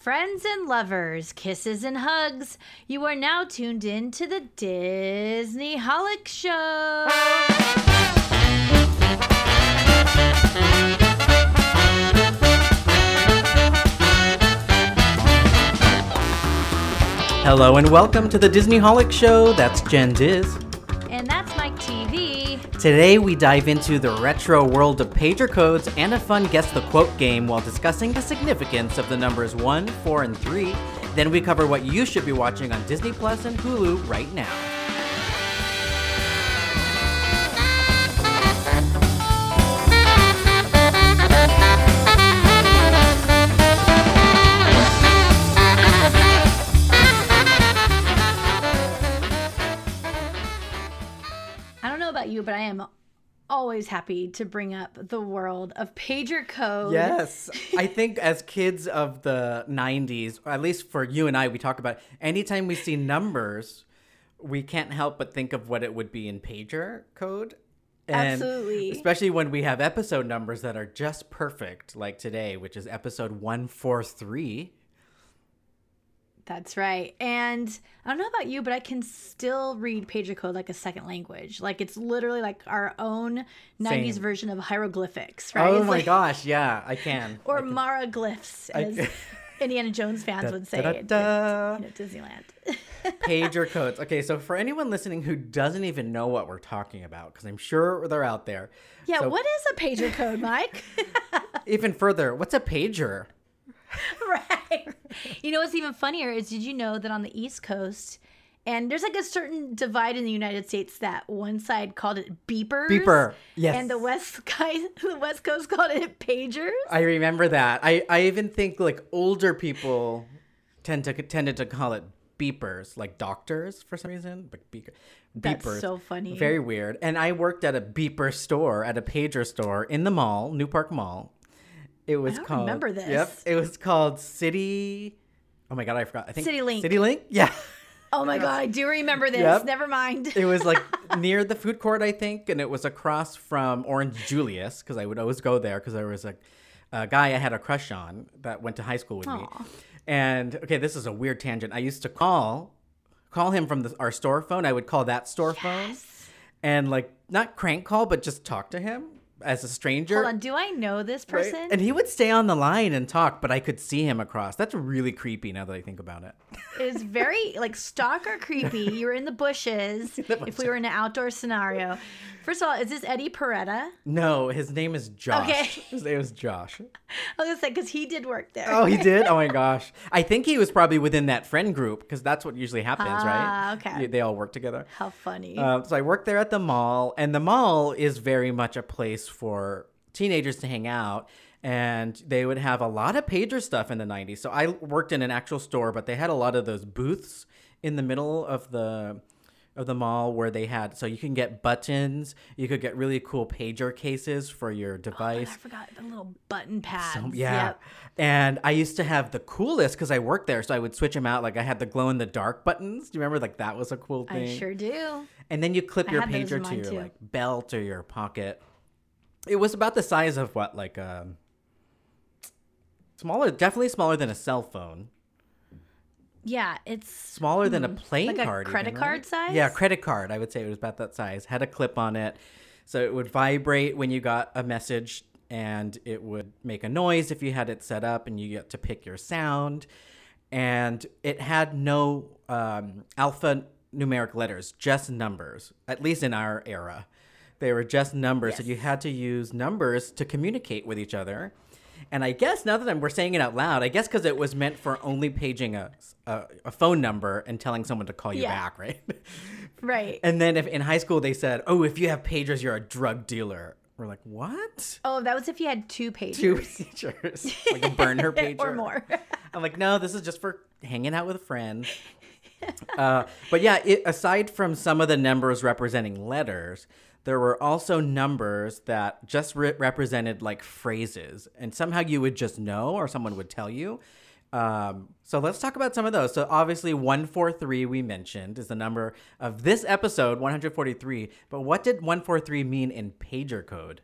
Friends and lovers, kisses and hugs. You are now tuned in to the Disney Holic Show. Hello and welcome to the Disney Holic Show. That's Jen Diz. Today we dive into the retro world of pager codes and a fun guess the quote game while discussing the significance of the numbers 1, 4, and 3. Then we cover what you should be watching on Disney Plus and Hulu right now. You, but I am always happy to bring up the world of pager code. Yes, I think as kids of the 90s, at least for you and I, we talk about anytime we see numbers, we can't help but think of what it would be in pager code. And Absolutely. Especially when we have episode numbers that are just perfect, like today, which is episode 143. That's right. And I don't know about you, but I can still read pager code like a second language. Like it's literally like our own 90s Same. version of hieroglyphics, right? Oh It's my like- gosh, yeah, I can. Or I can. maraglyphs, I- as Indiana Jones fans Da- would say da- da- at, you know, Disneyland. pager codes. Okay, so for anyone listening who doesn't even know what we're talking about, because I'm sure they're out there. yeah, so what is a pager code, Mike? Even further, what's a pager? right. You know what's even funnier is did you know that on the East Coast, and there's like a certain divide in the United States that one side called it beepers. Beeper. Yes. And the West guy, the West Coast called it pagers. I remember that. I, I even think like older people tend to tended to call it beepers, like doctors for some reason. But beeper, That's so funny. Very weird. And I worked at a beeper store, at a pager store in the mall, NewPark Mall. It was called. remember this? Yep. It was called City. Oh my god, I forgot. I think City Link. City Link. Yeah. Oh my god, I do remember this. Yep. Never mind. It was like near the food court, I think, and it was across from Orange Julius because I would always go there because there was a, a guy I had a crush on that went to high school with me. And okay, this is a weird tangent. I used to call call him from the, our store phone. I would call that store phone and like not crank call, but just talk to him as a stranger. Hold on, do I know this right? person? And he would stay on the line and talk, but I could see him across. That's really creepy now that I think about it. it. is very like stalker creepy. You were in the bushes. If we were in an outdoor scenario, first of all, is this Eddie Peretta? No, his name is Josh. Okay. His name is Josh. I was gonna say because he did work there. Oh, he did? Oh my gosh. I think he was probably within that friend group because that's what usually happens, Ah, right? okay. They all work together. How funny. Uh, so I worked there at the mall, and the mall is very much a place for teenagers to hang out. And they would have a lot of pager stuff in the 90s. So I worked in an actual store, but they had a lot of those booths in the middle of the of the mall where they had so you can get buttons, you could get really cool pager cases for your Oh, device. I forgot the little button pads. So- yeah. Yep. And I used to have the coolest because I worked there. So I would switch them out. Like I had the glow in the dark buttons. Do you remember? Like that was a cool thing. I sure do. And then you clip I your had those in pager to your too. like belt or your pocket. It was about the size of what, like um, smaller, definitely smaller than a cell phone. Yeah, it's Smaller than a playing Hmm. Like a card. credit even, card right? size? Yeah, credit card. I would say it was about that size. Had a clip on it, so it would vibrate when you got a message, and it would make a noise if you had it set up, and you get to pick your sound. And it had no um, alpha numeric letters, just numbers. At least in our era, they were just numbers. So you had to use numbers to communicate with each other. And I guess now that I'm, we're saying it out loud, I guess because it was meant for only paging a, a, a phone number and telling someone to call you Yeah. back, right? right. and then if in high school they said, "Oh, if you have pagers, you're a drug dealer," we're like, "What?" oh, that was if you had two pages Two pagers, like a burner pager or more. I'm like, no, this is just for hanging out with a friend. uh, but yeah, it, aside from some of the numbers representing letters, there were also numbers that just re- represented like phrases, and somehow you would just know, or someone would tell you. Um, so let's talk about some of those. So obviously, 143 we mentioned is the number of this episode, 143. But what did 143 mean in pager code?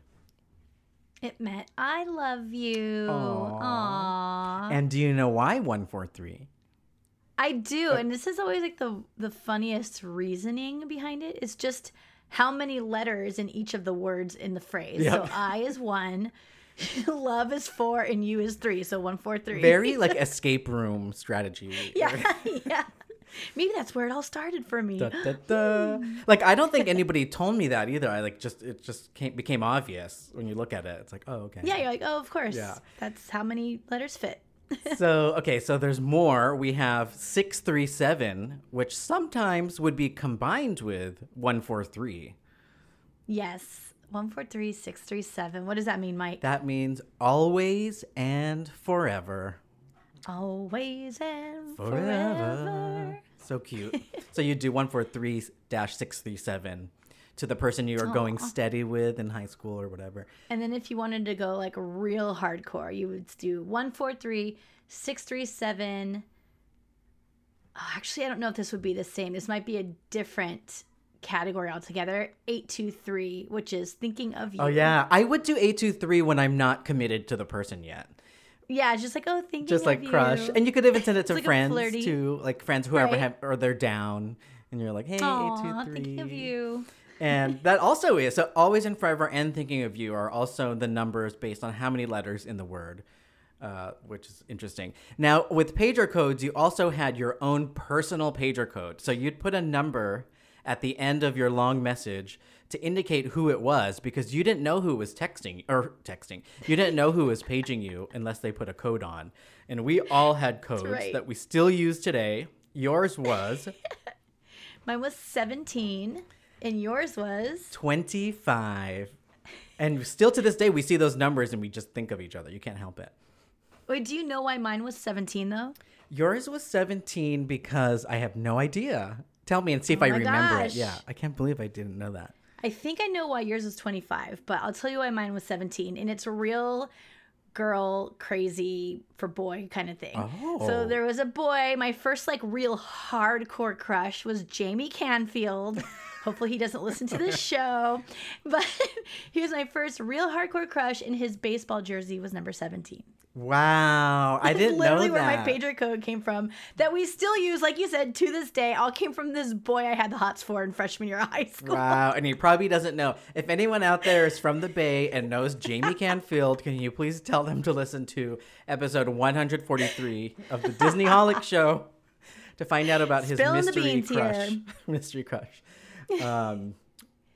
It meant I love you. Aw. Aww. And do you know why 143? I do, and this is always like the the funniest reasoning behind it. It's just how many letters in each of the words in the phrase. Yep. So I is one, love is four, and you is three. So one, four, three. Very like escape room strategy. yeah, yeah. Maybe that's where it all started for me. Da, da, da. Like I don't think anybody told me that either. I like just it just came, became obvious when you look at it. It's like, oh, okay. Yeah, you're like, oh, of course. Yeah. That's how many letters fit. so okay, so there's more. We have six three seven, which sometimes would be combined with one four three. Yes. One, four, three, six, three, seven. What does that mean, Mike? That means always and forever. Always and Forever. forever. So cute. so you do one four three dash six three seven to the person you are going steady with in high school or whatever. And then if you wanted to go like real hardcore, you would do one four three six three seven. Oh, actually, I don't know if this would be the same. This might be a different category altogether. Eight two three, which is thinking of oh, you. Oh yeah, I would do eight two three when I'm not committed to the person yet. yeah. Just like oh, thinking. Just like crush, you. and you could even send it to like friends too, like friends whoever Right. have or they're down, and you're like, hey, eight Aw, two thinking of you. And that also is so always and forever and thinking of you are also the numbers based on how many letters in the word. Uh, which is interesting. Now, with pager codes, you also had your own personal pager code. So you'd put a number at the end of your long message to indicate who it was because you didn't know who was texting or texting. You didn't know who was paging you unless they put a code on. And we all had codes right. that we still use today. Yours was Mine was seventeen, and yours was 25. And still to this day, we see those numbers and we just think of each other. You can't help it. Wait, do you know why mine was 17 though? Yours was 17 because I have no idea. Tell me and see if oh I Oh my remember gosh. it. Yeah, I can't believe I didn't know that. I think I know why yours was 25, but I'll tell you why mine was 17. And it's a real girl crazy for boy kind of thing. Oh. So there was a boy, my first like real hardcore crush was Jamie Canfield. Hopefully he doesn't listen to this show. But he was my first real hardcore crush and his baseball jersey was number 17. Wow, I didn't know literally where my pager code came from that we still use like you said to this day all came from this boy i had the hots for in freshman year of high school Wow, and he probably doesn't know. If anyone out there is from the Bay and knows Jamie Canfield, can you please tell them to listen to episode 143 of the Disney Holic Show to find out about his Spilling mystery crush. mystery crush. Um,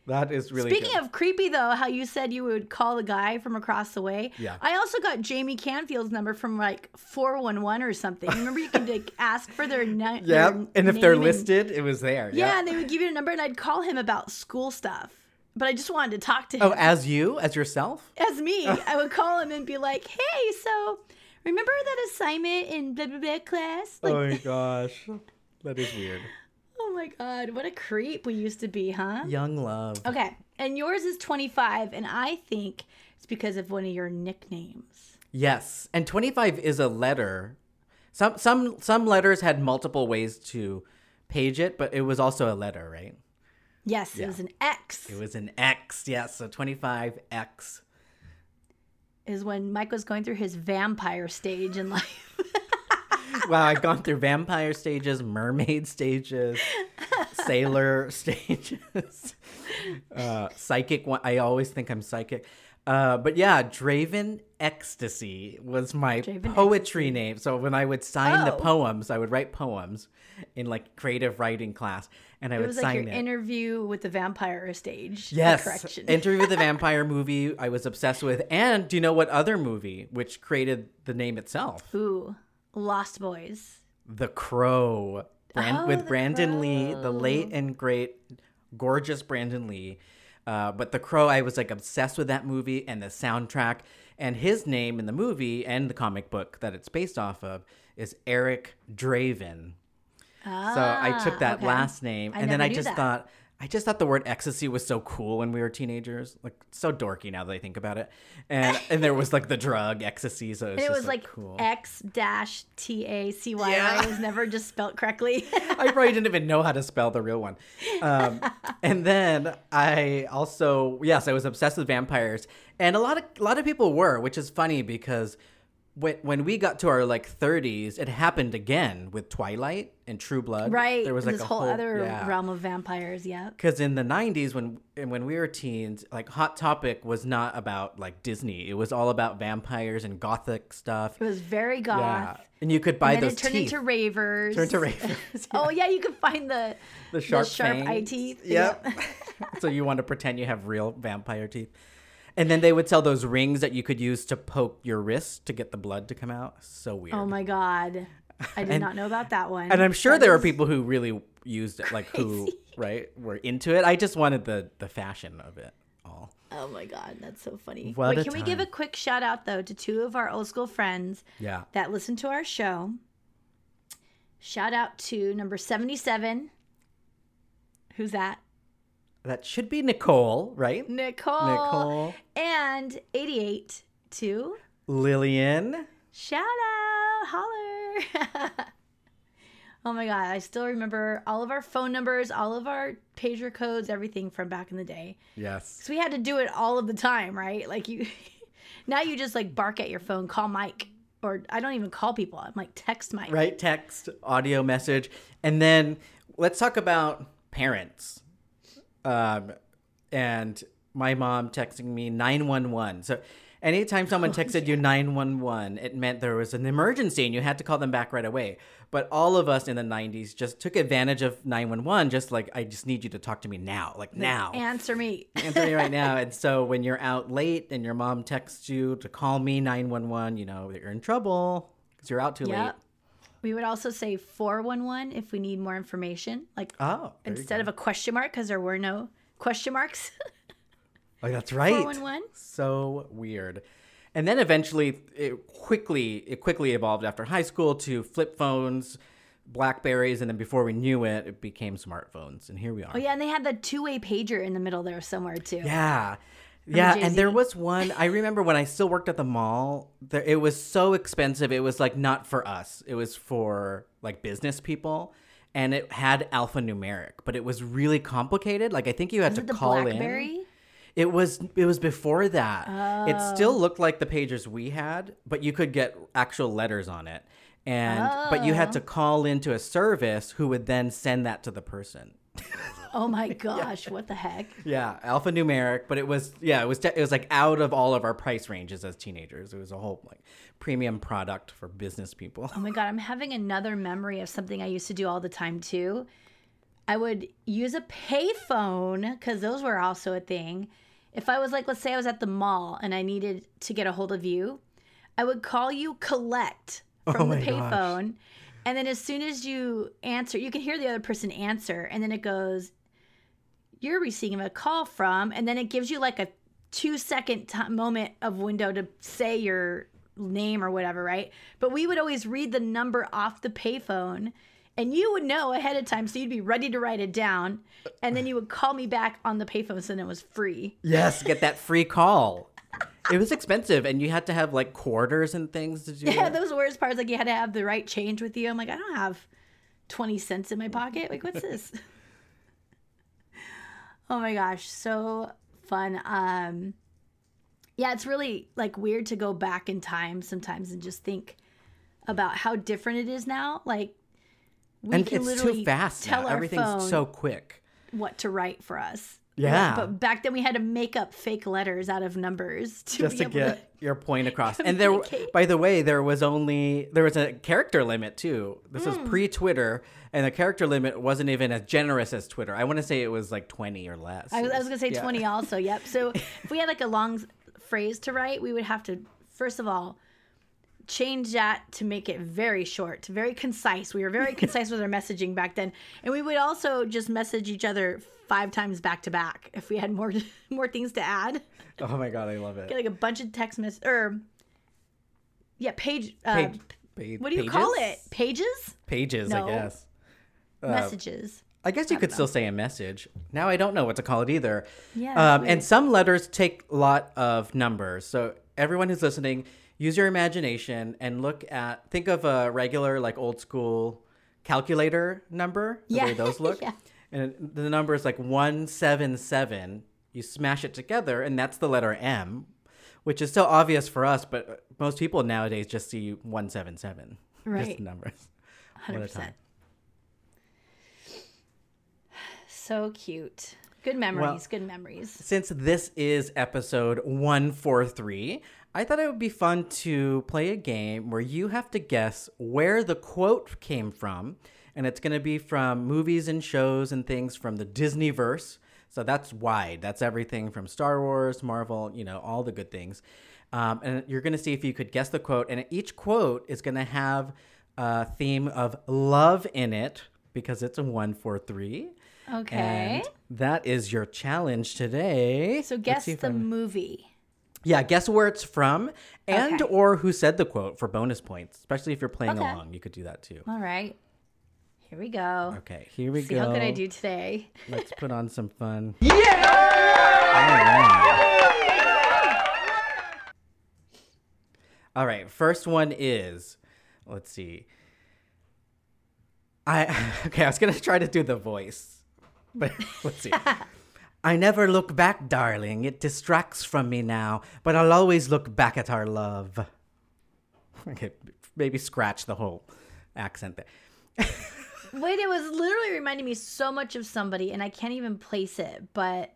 that is really Speaking good. of creepy, though, how you said you would call the guy from across the way. Yeah. I also got Jamie Canfield's number from like 411 or something. Remember, you could like ask for their, na- yeah, their and if they're name listed, it was there. yeah, Yeah. and they would give you a number, and I'd call him about school stuff. But I just wanted to talk to him. Oh, as you, as yourself? As me, I would call him and be like, hey, so remember that assignment in blah, blah, blah class? Like, oh my gosh, that is weird. Oh my God, what a creep we used to be, huh? Young love. Okay, and yours is 25, and I think it's because of one of your nicknames. Yes, and twenty-five is a letter. Some some some letters had multiple ways to page it, but it was also a letter, right? Yes, it was an X. It was an X. Yes, so twenty-five X. is when Mike was going through his vampire stage in life. Wow, I've gone through vampire stages, mermaid stages, sailor stages, uh, psychic one. I always think I'm psychic. Uh, but yeah, Draven Ecstasy was my Draven poetry name. So when I would sign the Oh. poems, I would write poems in like creative writing class, and I It would was like sign your it. interview with the vampire stage. Yes, Correction. Interview with the Vampire movie I was obsessed with. And do you know what other movie which created the name itself? Ooh, Lost Boys. The Crow. Brand, Oh, with Brandon Lee, the late and great, gorgeous Brandon Lee. Uh, but The Crow, I was like obsessed with that movie and the soundtrack. And his name in the movie and the comic book that it's based off of is Eric Draven. So I took Ah, that okay. last name, I and then I just that. thought I just thought the word ecstasy was so cool when we were teenagers. Like so dorky now that I think about it. And and there was like the drug ecstasy, so it was, it was like cool. X dash T A C Y Yeah. It was never just spelt correctly. I probably didn't even know how to spell the real one. Um, and then I also, yes, I was obsessed with vampires, and a lot of a lot of people were, which is funny because when when we got to our like 30s, it happened again with Twilight and True Blood. right. There was like this a whole, other yeah. realm of vampires. Yeah. Because in the '90s, when and when we were teens, like Hot Topic was not about like Disney. It was all about vampires and gothic stuff. It was very goth. Yeah, and you could buy And then those it turned teeth. into ravers. Turned to ravers. oh yeah, you could find the the sharp, sharp eye teeth. Yep. so you want to pretend you have real vampire teeth. And then they would sell those rings that you could use to poke your wrist to get the blood to come out. So weird. Oh my god, I did And- not know about that one. and I'm sure That there were is- people who really used it, like who, right, were into it. I just wanted the the fashion of it all. Oh my god, that's so funny. What Wait, can we give a quick shout out though to two of our old school friends Yeah. that listen to our show? Shout out to number 77. Who's that? That should be Nicole, right? Nicole. Nicole. And 88 to Lillian. shout out, holler. oh my god, I still remember all of our phone numbers, all of our pager codes, everything from back in the day. Yes. Because we had to do it all of the time, right? Like you, now you just like bark at your phone, call Mike, or I don't even call people. I'm like text Mike. Right? Text, audio message. And then let's talk about parents. Um, and my mom texting me 911. So anytime someone texted you 911, it meant there was an emergency and you had to call them back right away. But all of us in the 90s just took advantage of 911, just like, I just need you to talk to me now, like now. Answer me. answer me right now. And so when you're out late and your mom texts you to call me 911, you know, that you're in trouble because you're out too late. We would also say 411 if we need more information, like Oh, instead of a question mark, because there were no question marks. oh, that's right. 411. So weird. And then eventually, it quickly it quickly evolved after high school to flip phones, Blackberries, and then before we knew it, it became smartphones. And here we are. Oh, yeah. And they had the two way pager in the middle there somewhere, too. Yeah. Yeah, and there was one I remember when I still worked at the mall. There, it was so expensive. It was like not for us. It was for like business people, and it had alphanumeric, but it was really complicated. Like I think you had Was to it the call in. Blackberry? It was it was before that. It Oh. still looked like the pagers we had, but you could get actual letters on it. And but you had Oh. to call into a service who would then send that to the person. Oh my gosh, what the heck? Yeah, alphanumeric, but it was yeah, it was it was like out of all of our price ranges as teenagers. It was a whole like premium product for business people. Oh my god, I'm having another memory of something I used to do all the time too. I would use a payphone because those were also a thing. If I was like, let's say I was at the mall and I needed to get a hold of you, I would call you collect Oh from the my gosh. payphone. And then as soon as you answer, you can hear the other person answer. And then it goes, You're receiving a call from. And then it gives you like a two second t- moment of window to say your name or whatever, right? But we would always read the number off the payphone. And you would know ahead of time, so you'd be ready to write it down, and then you would call me back on the payphone, so then it was free. Yes, get that free call. It was expensive, and you had to have like quarters and things to do. Yeah, that. those worst parts, like you had to have the right change with you. I'm like, I don't have 20 cents in my pocket. Like, what's this? Oh my gosh, so fun. Um, yeah, it's really like weird to go back in time sometimes and just think about how different it is now. Like, we and can it's literally too fast tell now. Everything's phone so quick. what to write for us. Yeah. But back then we had to make up fake letters out of numbers to just to get your point across. And there, by the way, there was only there was a character limit too. This Hmm. was pre-Twitter, and the character limit wasn't even as generous as Twitter. I want to say it was like twenty or less. I was, I was gonna say Yeah. 20 also. Yep. So if we had like a long phrase to write, we would have to first of all change that to make it very short, very concise. We were very concise with our messaging back then, and we would also just message each other five times back to back if we had more more things to add. Oh my god, I love it. Get like a bunch of text mess or yeah, page. Uh, Page- pa- what do you call it? pages? Pages? Pages, No. I guess. Uh, Messages. I guess you could still say a message. Now I don't know what to call it either. Yeah, Um, and some letters take a lot of numbers. So everyone who's listening, use your imagination and look at think of a regular like old school calculator number. The way Yeah. those look. Yeah. And the number is like one seven seven. You smash it together, and that's the letter M, which is so obvious for us, but most people nowadays just see one seven seven. Right. Just numbers. One at a 100%. So cute. Good memories. good memories. Since this is episode 143, I thought it would be fun to play a game where you have to guess where the quote came from. And it's going to be from movies and shows and things from the Disneyverse. So that's wide. That's everything from Star Wars, Marvel, you know, all the good things. Um, and you're going to see if you could guess the quote. And each quote is going to have a theme of love in it because it's a 143. Okay. And that is your challenge today. so guess the I'm- movie. yeah, guess where it's from and Okay. or who said the quote for bonus points. Especially if you're playing Okay. along, you could do that too. All right. Here we go. Okay, here we go. See go. how good I do today. Let's put on some fun. Yeah! All right, first one is let's see. I okay, I was to try to do the voice. But let's see. I never look back, darling. It distracts from me now, but I'll always look back at our love. Okay, maybe scratch the whole accent there. Wait, it was literally reminding me so much of somebody, and I can't even place it. But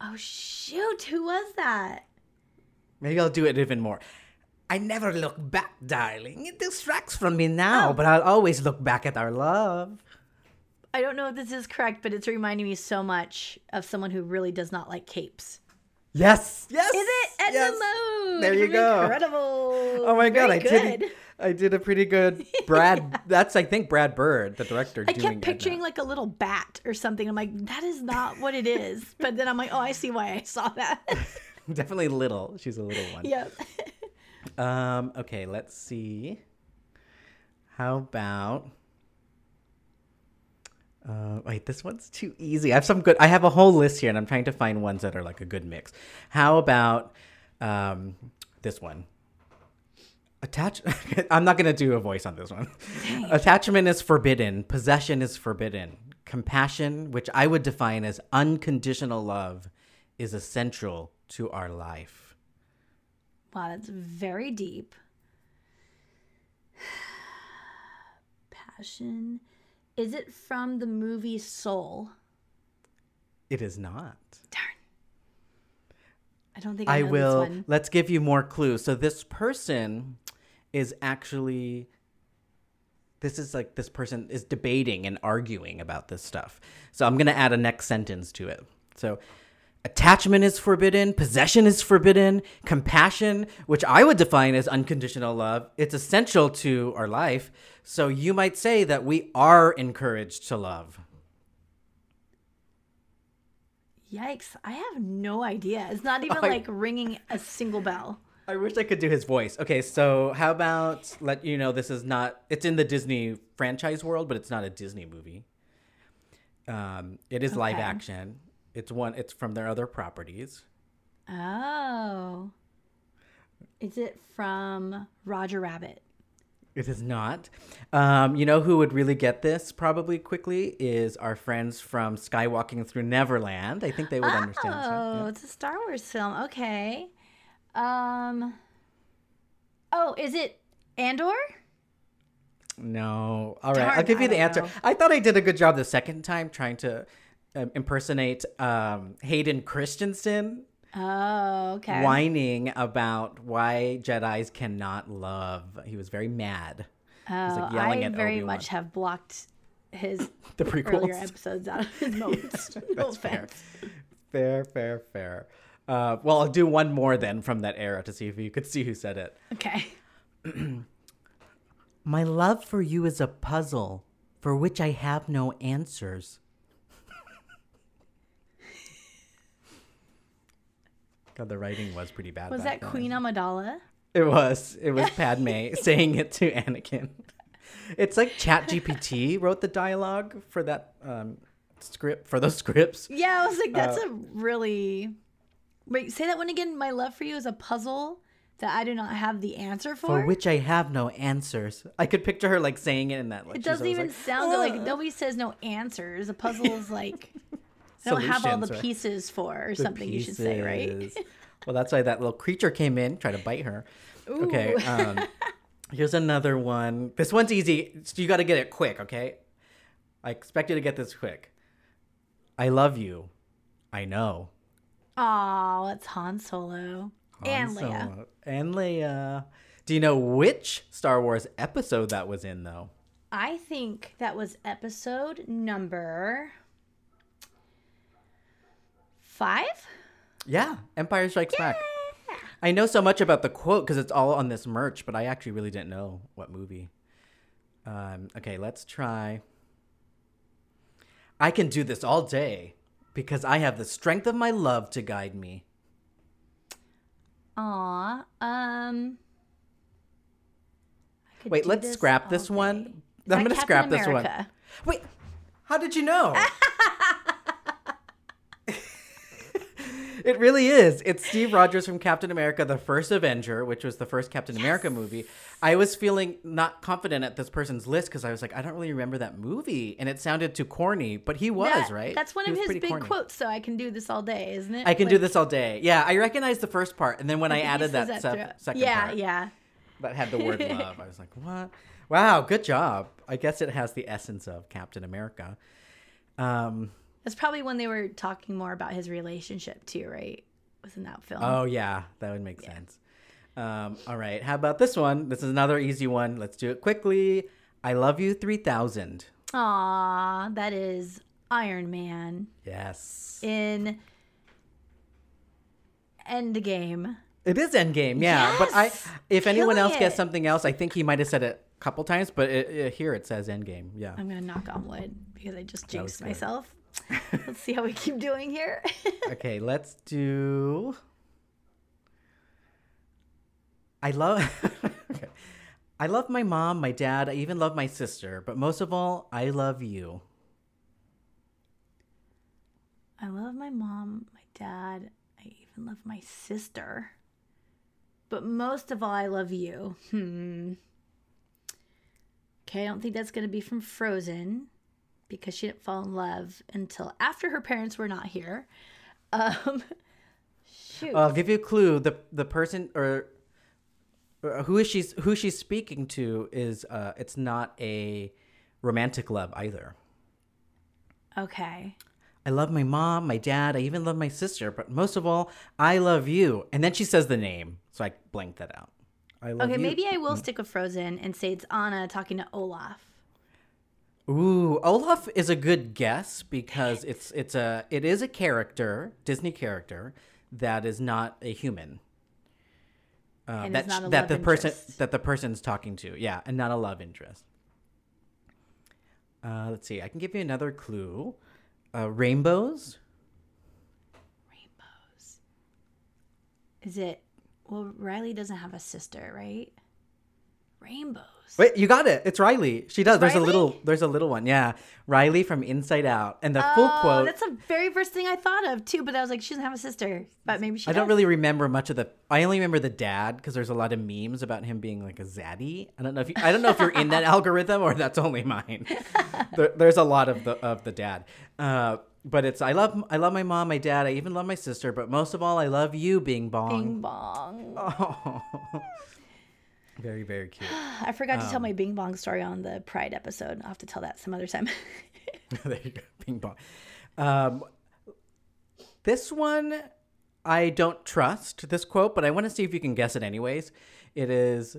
oh shoot, who was that? Maybe I'll do it even more. I never look back, darling. It distracts from me now, Oh. but I'll always look back at our love. I don't know if this is correct, but it's reminding me so much of someone who really does not like capes. Yes, yes. Is it Edna yes. Mode? There you go. Incredible. Oh my god, Very I good. did. I did a pretty good Brad. That's I think Brad Bird, the director. I doing kept Edna. picturing like a little bat or something. I'm like, that is not what it is. But then I'm like, oh, I see why I saw that. definitely little. She's a little one. yep. Um. Okay. Let's see. How about? Uh, wait, this one's too easy. I have some good. I have a whole list here, and I'm trying to find ones that are like a good mix. How about um, this one? Attach. I'm not gonna do a voice on this one. Attachment is forbidden. Possession is forbidden. Compassion, which I would define as unconditional love, is essential to our life. Wow, that's very deep. Passion. Is it from the movie Soul? It is not. Darn. I don't think I, I will. This one. Let's give you more clues. So this person is actually. This is like this person is debating and arguing about this stuff. So I'm gonna add a next sentence to it. So. Attachment is forbidden, possession is forbidden, compassion, which I would define as unconditional love, it's essential to our life. So you might say that we are encouraged to love. Yikes! I have no idea. It's not even like ringing a single bell. I wish I could do his voice. Okay, so how about let you know this is not it's in the Disney franchise world, but it's not a Disney movie. Um, it is live action. It's one it's from their other properties. Oh. Is it from Roger Rabbit? It is not. Um, you know who would really get this probably quickly is our friends from Skywalking Through Neverland. I think they would understand. Oh, Yeah. it's a Star Wars film. Okay. Um. Oh, is it Andor? No. All right. I'll give you the answer. know. I thought I did a good job the second time trying to um, impersonate um, Hayden Christensen Oh, okay. whining about why Jedi's cannot love. He was very mad. Oh, like yelling I at very Obi-Wan. much have blocked his The earlier episodes out of his moments. no That's fair. Fair, fair, fair. Uh, well, I'll do one more then from that era to see if you could see who said it. Okay. My love for you is a puzzle for which I have no answers. God, the writing was pretty bad. Was that then. Queen Amidala? It was. It was Padme saying it to Anakin. It's like ChatGPT wrote the dialogue for that um, script for those scripts. Yeah, I was like, that's Uh, a really. Wait, say that one again. My love for you is a puzzle that I do not have the answer for. For which I have no answers. I could picture her like saying it in that. Like, it doesn't even like, sound good. Like "Uh." nobody says no answers. A puzzle is like I don't have all the right? pieces for or The something. You should say right. well, that's why that little creature came in, tried to bite her. Okay. Um, here's another one. This one's easy. So you got to get it quick. Okay. I expect you to get this quick. I love you. I know. Oh, it's Han Solo and Han Leia. Solo. And Leia. Do you know which Star Wars episode that was in, though? I think that was episode number five. Yeah, Empire Strikes Back. I know so much about the quote because it's all on this merch, but I actually really didn't know what movie. Um, okay, let's try. I can do this all day because I have the strength of my love to guide me. Aw, um. Wait, let's this scrap this day. one. I'm gonna Captain scrap this one. America? Wait, how did you know? it really is. It's Steve Rogers from Captain America, the first Avenger, which was the first Captain America movie. I was feeling not confident at this person's list because I was like, I don't really remember that movie. And it sounded too corny, but he was, That- right? That's one He of his big corny. quotes. So I can do this all day, isn't it? I can do this all day. Yeah, I recognized the first part. And then when I, he added that, sep- throughout- second yeah, part yeah. Yeah, that had the word love, I was like, what? Wow, good job. I guess it has the essence of Captain America. Um, That's probably when they were talking more about his relationship too, right? Was in that film. Oh yeah, that would make sense. Um, all right, how about this one? This is another easy one. Let's do it quickly. I love you three thousand. Ah, that is Iron Man Yes, in Endgame. it is Endgame. Yeah, but I, Yes! if anyone Killing else gets something else, I think he might have said it a couple times, but it, it- here it says Endgame. Yeah. I'm gonna knock on wood because I just jinxed myself. Let's see how we keep doing here. okay, let's do. I love. okay. I love my mom, my dad. I even love my sister, but most of all, I love you. I love my mom, my dad. I even love my sister. But most of all, I love you. Hmm. Okay, I don't think that's going to be from Frozen because she didn't fall in love until after her parents were not here. Um, shoot. I'll give you a clue. The the person or, or who is she's who she's speaking to is uh it's not a romantic love either. okay. I love my mom, my dad, I even love my sister, but most of all, I love you. And then she says the name, so I blanked that out. I love Okay, you. maybe I will stick with Frozen and say it's Anna talking to Olaf. Ooh, Olaf is a good guess because it's it's a it is a character, Disney character that is not a human. Uh, And that is not a that the person that the person's talking to, yeah, and not a love interest. Uh, let's see. I can give you another clue. Uh, rainbows. Rainbows. Is it? Well, Riley doesn't have a sister, right? Rainbows. Wait, you got it. It's Riley. She does. There's a little. There's a little one. Yeah, Riley from Inside Out, and the full Oh, quote. That's the very first thing I thought of too. But I was like, she doesn't have a sister, but maybe she. I don't really remember much of the. I only remember the dad because there's a lot of memes about him being like a zaddy. I don't know if you, I don't know if you're in that algorithm or that's only mine. there, there's a lot of the of the dad, uh, but it's I love I love my mom, my dad. I even love my sister, but most of all, I love you, Bing Bong. Bing bong. Oh. very very cute. I forgot to Um, tell my Bing bong story on the Pride episode. I'll have to tell that some other time. there you go, Bing Bong. Um, this one I don't trust this quote, but I want to see if you can guess it anyways. It is,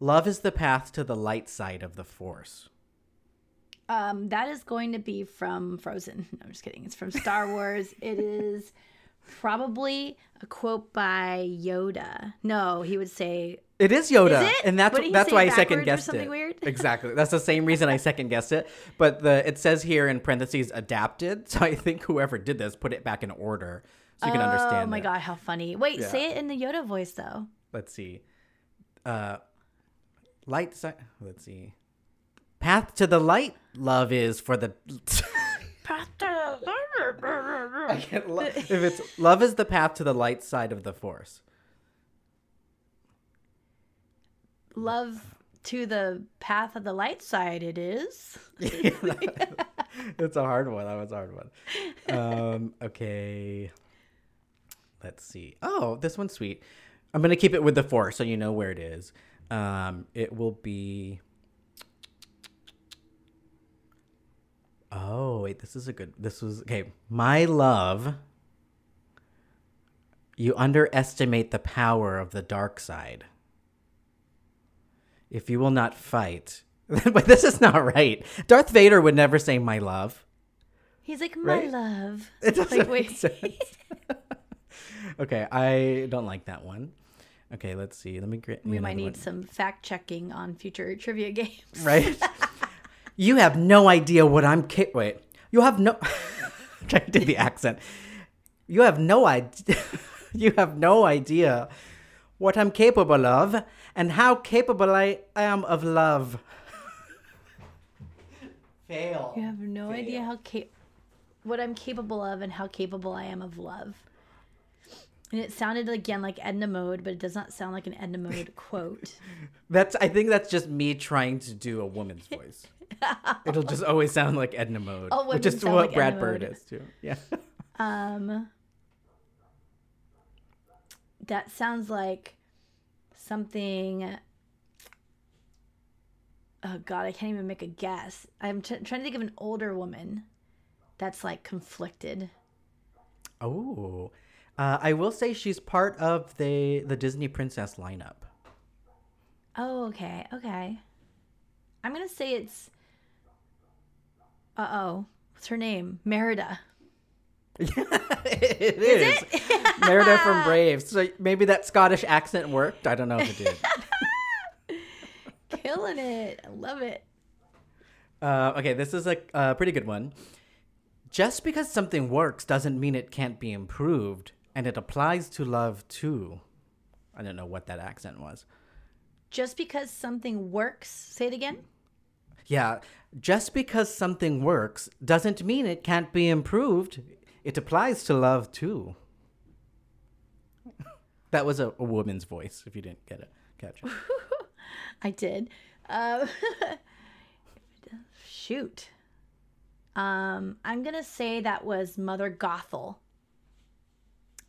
"Love is the path to the light side of the Force." um, that is going to be from Frozen. No, I'm just kidding. It's from Star Wars. it is probably a quote by Yoda. No, he would say It is Yoda, Is it? and that's that's why I second guessed it. weird? exactly, that's the same reason I second guessed it. But the it says here in parentheses adapted, so I think whoever did this put it back in order so you can understand. Oh my it. god, how funny! Wait, Yeah. say it in the Yoda voice though. Let's see, uh, light side. Let's see. path to the light love is for the. path to the. I can't lo- if it's love is the path to the light side of the force. Love to the path of the light side. It is. it's a hard one. That was a hard one. Um, okay. Let's see. Oh, this one's sweet. I'm gonna keep it with the four, so you know where it is. Um, it will be. Oh wait, this is a good. This was okay. My love. You underestimate the power of the dark side. If you will not fight, but this is not right. Darth Vader would never say "my love." He's like my Right? love. It doesn't Like, make sense. okay, I don't like that one. Okay, let's see. Let me get We might need one. some fact checking on future trivia games. right? you have no idea what I'm ca- wait. You have no trying to do the accent. You have no idea you have no idea what I'm capable of and how capable I am of love. Fail. You have no idea how cap- what I'm capable of and how capable I am of love. And it sounded again like Edna Mode, but it does not sound like an Edna Mode quote. That's I think that's just me trying to do a woman's voice. It'll just always sound like Edna Mode, All which women is sound what like Brad Edna Bird Mode. is too. Yeah. Um, that sounds like something. Oh God, I can't even make a guess. I'm tr- trying to think of an older woman that's like conflicted. Oh, uh, I will say she's part of the the Disney princess lineup. Oh, okay, okay. I'm gonna say it's. Uh oh, what's her name? Merida. it is, Merida from Brave. So maybe that Scottish accent worked. I don't know if it did. Killing it. I love it. Uh, okay, this is a, a pretty good one. Just because something works doesn't mean it can't be improved, and it applies to love too. I don't know what that accent was. Just because something works, say it again. Yeah, just because something works doesn't mean it can't be improved. It applies to love too. that was a, a woman's voice, if you didn't get it. Catch it. I did. Um, shoot. Um, I'm gonna say that was Mother Gothel.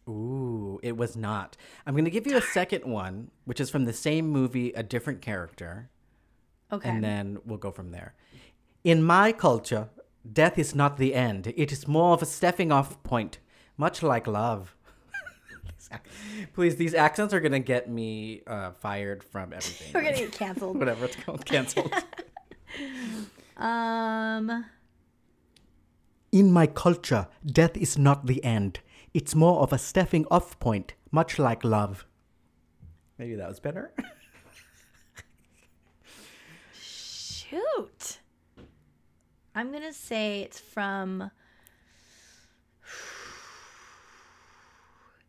Ooh, it was not. I'm going to give you a second one, which is from the same movie, a different character, Okay. and then we'll go from there. In my culture, death is not the end, it is more of a stepping off point, much like love. Please, these accents are going to get me uh, fired from everything. We're gonna get canceled. Whatever it's called, canceled. Um, In my culture, death is not the end. It's more of a stepping off point, much like love. Maybe that was better. shoot. I'm gonna say it's from.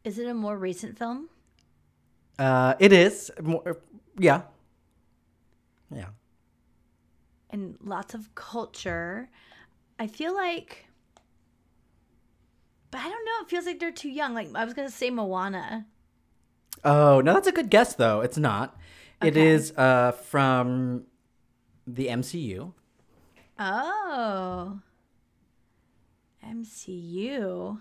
Is it a more recent film? Uh, it is. More, yeah. Yeah. and lots of culture. I feel like, but I don't know. It feels like they're too young. Like I was gonna say Moana. Oh, no, that's a good guess, though. It's not. It Okay. is uh, from the MCU. Oh, MCU.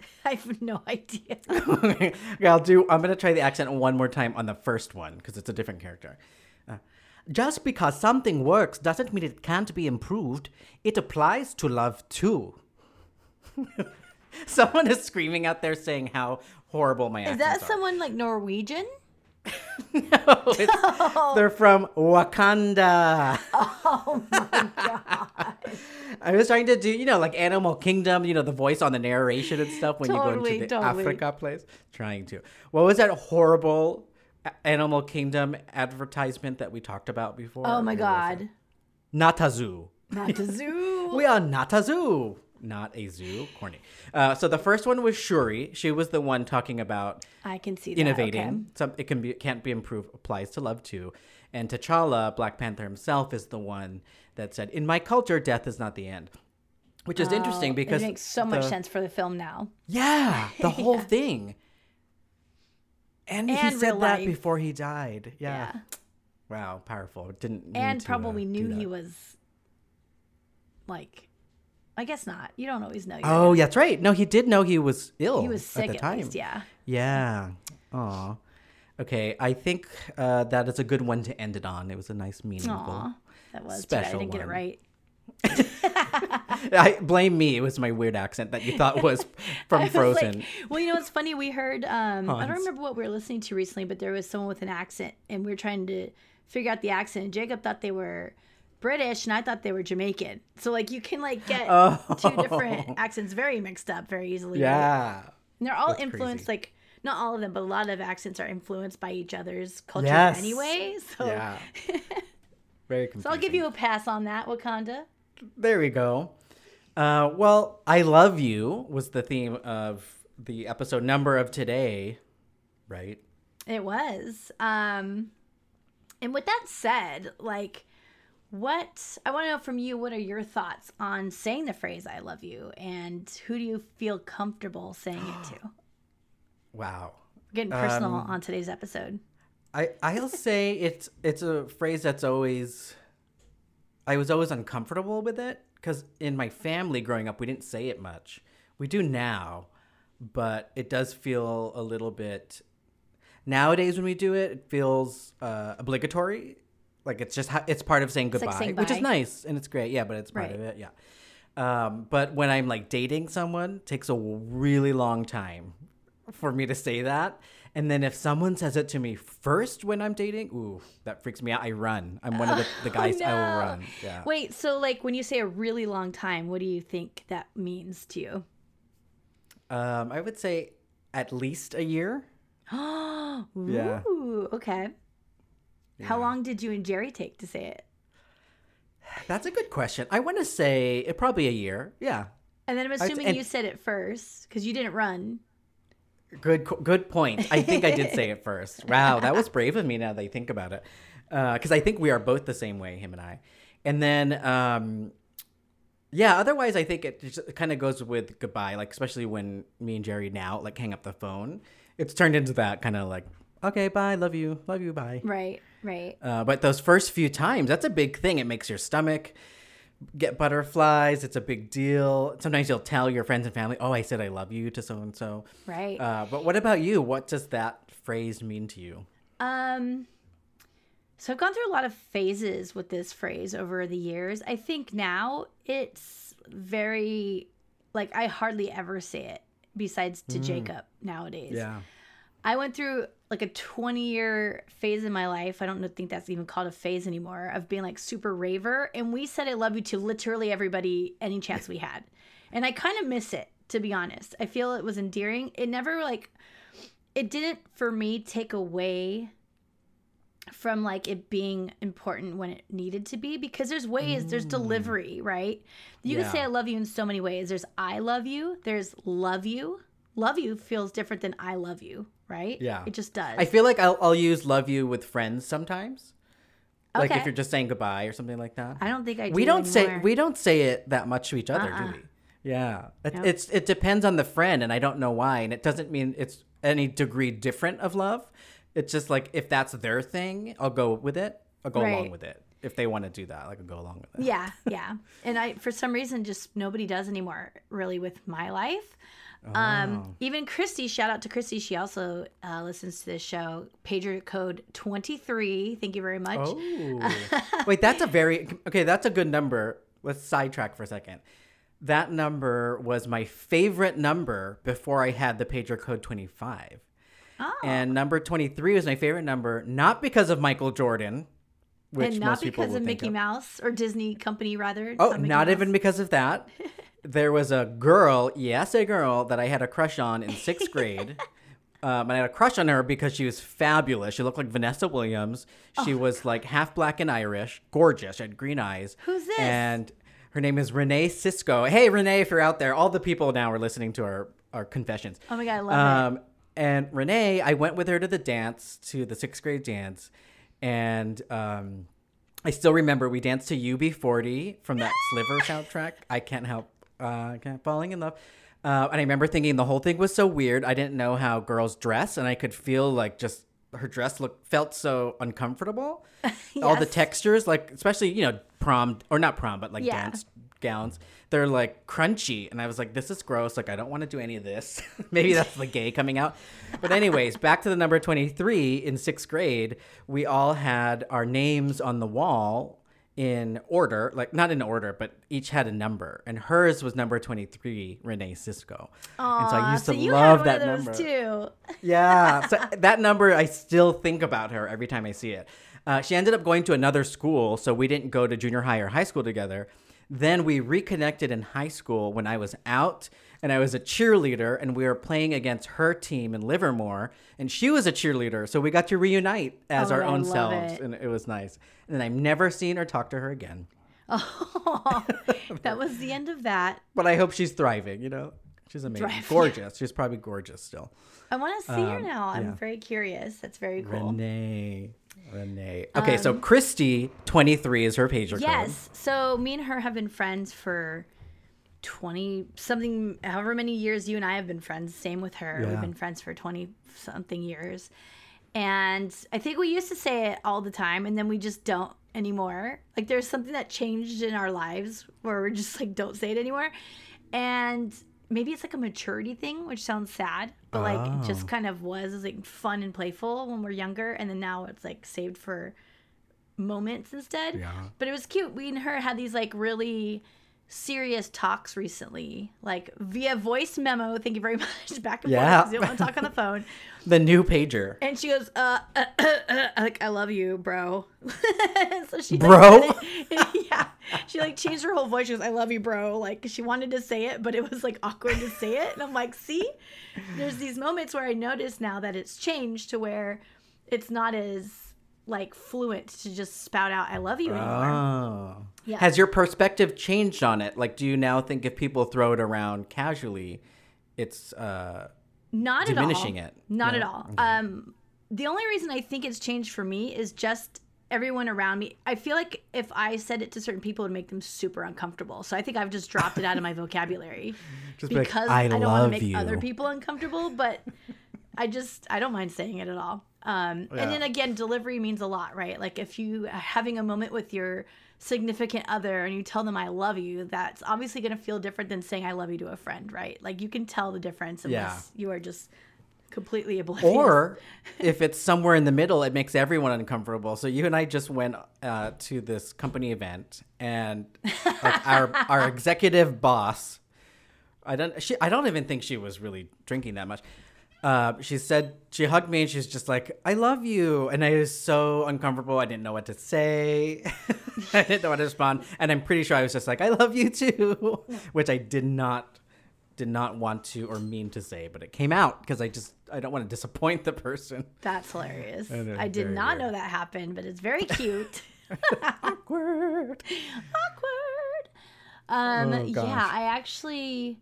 I have no idea. okay, I'll do. I'm gonna try the accent one more time on the first one because it's a different character. Uh, just because something works doesn't mean it can't be improved. It applies to love too. Someone is screaming out there saying how horrible my Is accents that are. someone like Norwegian? No, it's- They're from Wakanda. Oh my god! I was trying to do, you know, like Animal Kingdom, you know, the voice on the narration and stuff when you go into the totally. Africa place. Trying to. What was that horrible Animal Kingdom advertisement that we talked about before? Oh my god! it? Not a zoo. Not a zoo. We are zoo. Not a zoo. Corny. Uh, so the first one was Shuri. She was the one talking about I can see that. innovating. Okay. Some it can be can't be improved applies to love too. And T'Challa, Black Panther himself, is the one that said, "In my culture, death is not the end," which is interesting Oh, because it makes so much the- sense for the film now. Yeah, the whole thing. And, he said that life. before he died. Yeah. Yeah. Wow, powerful. Didn't And to, probably uh, knew he was like I guess not. You don't always know. Oh, gonna- that's right. No, he did know he was ill. he was sick at the time. least, yeah. Yeah. Aw. Okay, I think uh, that is a good one to end it on. It was a nice, meaningful. Aw, that was too bad I didn't get it right. I blame me. It was my weird accent that you thought was from was Frozen. like- well, you know what's funny? We heard. Um, I don't remember what we were listening to recently, but there was someone with an accent, and we were trying to figure out the accent. And Jacob thought they were British, and I thought they were Jamaican. So like you can like get Oh. two different accents very mixed up very easily. yeah. And they're all That's influenced crazy. like not all of them, but a lot of accents are influenced by each other's culture Yes. anyway. So, Yeah. Very confusing. so I'll give you a pass on that, Wakanda. There we go. Uh, well, I love you was the theme of the episode number of today, right? It was. Um and with that said, like what I want to know from you what are your thoughts on saying the phrase I love you and who do you feel comfortable saying it to? Wow. Getting personal Um, on today's episode. I I'll say it's it's a phrase that's always I was always uncomfortable with it because in my family growing up we didn't say it much. We do now, but it does feel a little bit nowadays when we do it. It feels uh, obligatory, like it's just ha- it's part of saying like goodbye, saying which is nice and it's great. Yeah, but it's part Right. of it. Yeah. Um, but when I'm like dating someone, it takes a really long time for me to say that. And then if someone says it to me first when I'm dating, ooh, that freaks me out. I run. I'm one of the, the guys I Oh, no. will run. Yeah. Wait, so like when you say a really long time, what do you think that means to you? Um, I would say at least a year. Oh, Yeah. Ooh, How long did you and Jerry take to say it? That's a good question. I want to say it probably a year. Yeah. And then I'm assuming you said it first because you didn't run. Good, good point. I think I did say it first. Wow, that was brave of me. Now that I think about it, because I think we are both the same way, him and I. And then, um, yeah. Otherwise, I think it just kind of goes with goodbye. Like especially when me and Jerry now like hang up the phone, it's turned into that kind of like, okay, bye, love you, love you, bye. Right, right. Uh, but those first few times, that's a big thing. It makes your stomach get butterflies. It's a big deal. Sometimes you'll tell your friends and family, "Oh, I said I love you to so and so." Right. Uh, but what about you? What does that phrase mean to you? Um, so I've gone through a lot of phases with this phrase over the years. I think now it's very like I hardly ever say it besides to Jacob nowadays. Yeah. I went through like a 20 year phase in my life. I don't think that's even called a phase anymore of being like super raver. And we said I love you to literally everybody any chance we had. And I kind of miss it, to be honest. I feel it was endearing. It never like, it didn't for me take away from like it being important when it needed to be because there's ways there's mm. delivery right you can say i love you in so many ways there's i love you there's love you love you feels different than i love you right Yeah. it just does I feel like I'll, I'll use "love you" with friends sometimes. Like if you're just saying goodbye or something like that. i don't think i do we don't say we don't say it that much to each other, Uh-uh. do we? Yeah, it, Nope. it's it depends on the friend, and I don't know why, and it doesn't mean it's any degree different of love. It's just like if that's their thing, I'll go with it. I'll go along with it. If they want to do that, like I'll go along with it. yeah yeah and i for some reason just nobody does anymore really with my life Oh. um even christy shout out to christy she also uh, listens to this show pager code 23 thank you very much Oh, wait, that's a very okay. That's a good number. Let's sidetrack for a second. That number was my favorite number before I had the pager code twenty five. oh And number 23 was my favorite number, not because of Michael Jordan, which and not because of Mickey Mouse or Disney company rather. Oh, not Mouse. even because of that. there was a girl, yes, a girl that I had a crush on in sixth grade. Um, and I had a crush on her because she was fabulous. She looked like Vanessa Williams. Oh She was like half black and Irish, gorgeous. She had green eyes. Who's this? And Her name is Renee Cisco. Hey, Renee, if you're out there, all the people now are listening to our, our confessions. Oh my God, I love um, And Renee, I went with her to the dance, to the sixth grade dance. And um, I still remember we danced to UB40 from that Sliver soundtrack. I can't help uh, can't falling in love. Uh, and I remember thinking the whole thing was so weird. I didn't know how girls dress, and I could feel like just her dress look felt so uncomfortable. All the textures, like especially you know prom or not prom, but like Yeah. dance gowns, they're like crunchy, and I was like, this is gross. Like I don't want to do any of this. Maybe that's the gay coming out. But anyways, back to the number twenty three in sixth grade, we all had our names on the wall in order, like not in order, but each had a number, and hers was number twenty three, Renee Cisco. and so I used to love that number. too. Yeah, so that number I still think about her every time I see it. Uh, she ended up going to another school, so we didn't go to junior high or high school together. Then we reconnected in high school when I was out and I was a cheerleader, and we were playing against her team in Livermore, and she was a cheerleader, so we got to reunite as Oh, our I own selves, it. and it was nice. And then I've never seen or talked to her again, Oh, that was the end of that. but I hope she's thriving. You know, she's amazing, gorgeous. She's probably gorgeous still. I want to see her Um, now. I'm yeah. very curious. That's very cool. Renee. Renee. Okay, so Christy, 23 is her pager code. Yes. So me and her have been friends for 20 something, however many years you and I have been friends. Same with her. Yeah. We've been friends for 20 something years. And I think we used to say it all the time and then we just don't anymore. Like there's something that changed in our lives where we're just like, don't say it anymore. And maybe it's like a maturity thing, which sounds sad, but like it Oh. just kind of was like fun and playful when we're younger. And then now it's like saved for moments instead. Yeah. But it was cute. We and her had these like really serious talks recently, like via voice memo. Thank you very much. Back and Yeah. forth. You don't want to talk on the phone. The new pager. And she goes, uh, uh, uh, uh, like, I love you, bro. so she, Bro? yeah. She like changed her whole voice. She goes, I love you, bro. Like she wanted to say it, but it was like awkward to say it. And I'm like, see, there's these moments where I notice now that it's changed to where it's not as like fluent to just spout out, I love you anymore. Oh. Yeah. Has your perspective changed on it? Like, do you now think if people throw it around casually, it's uh, Not at all. diminishing it? Not No? at all. Um, the only reason I think it's changed for me is just everyone around me. I feel like if I said it to certain people, it would make them super uncomfortable. So I think I've just dropped it out of my vocabulary Just be like, because "I I, don't want to make you." other people uncomfortable. But I just I don't mind saying it at all. Um, Yeah. And then again, delivery means a lot, right? Like if you are having a moment with your significant other and you tell them I love you, that's obviously going to feel different than saying I love you to a friend, right? Like you can tell the difference unless you are just completely oblivious. Or if it's somewhere in the middle, it makes everyone uncomfortable. So you and I just went uh, to this company event, and like, our our executive boss, I don't she I don't even think she was really drinking that much. Uh, she said she hugged me and she's just like, "I love you," and I was so uncomfortable. I didn't know what to say. I didn't know how to respond, and I'm pretty sure I was just like, "I love you too," which I did not did not want to or mean to say, but it came out because I just I don't want to disappoint the person. That's hilarious. I did not weird. know that happened, but it's very cute. Awkward. Awkward. Um, Oh, yeah. I actually,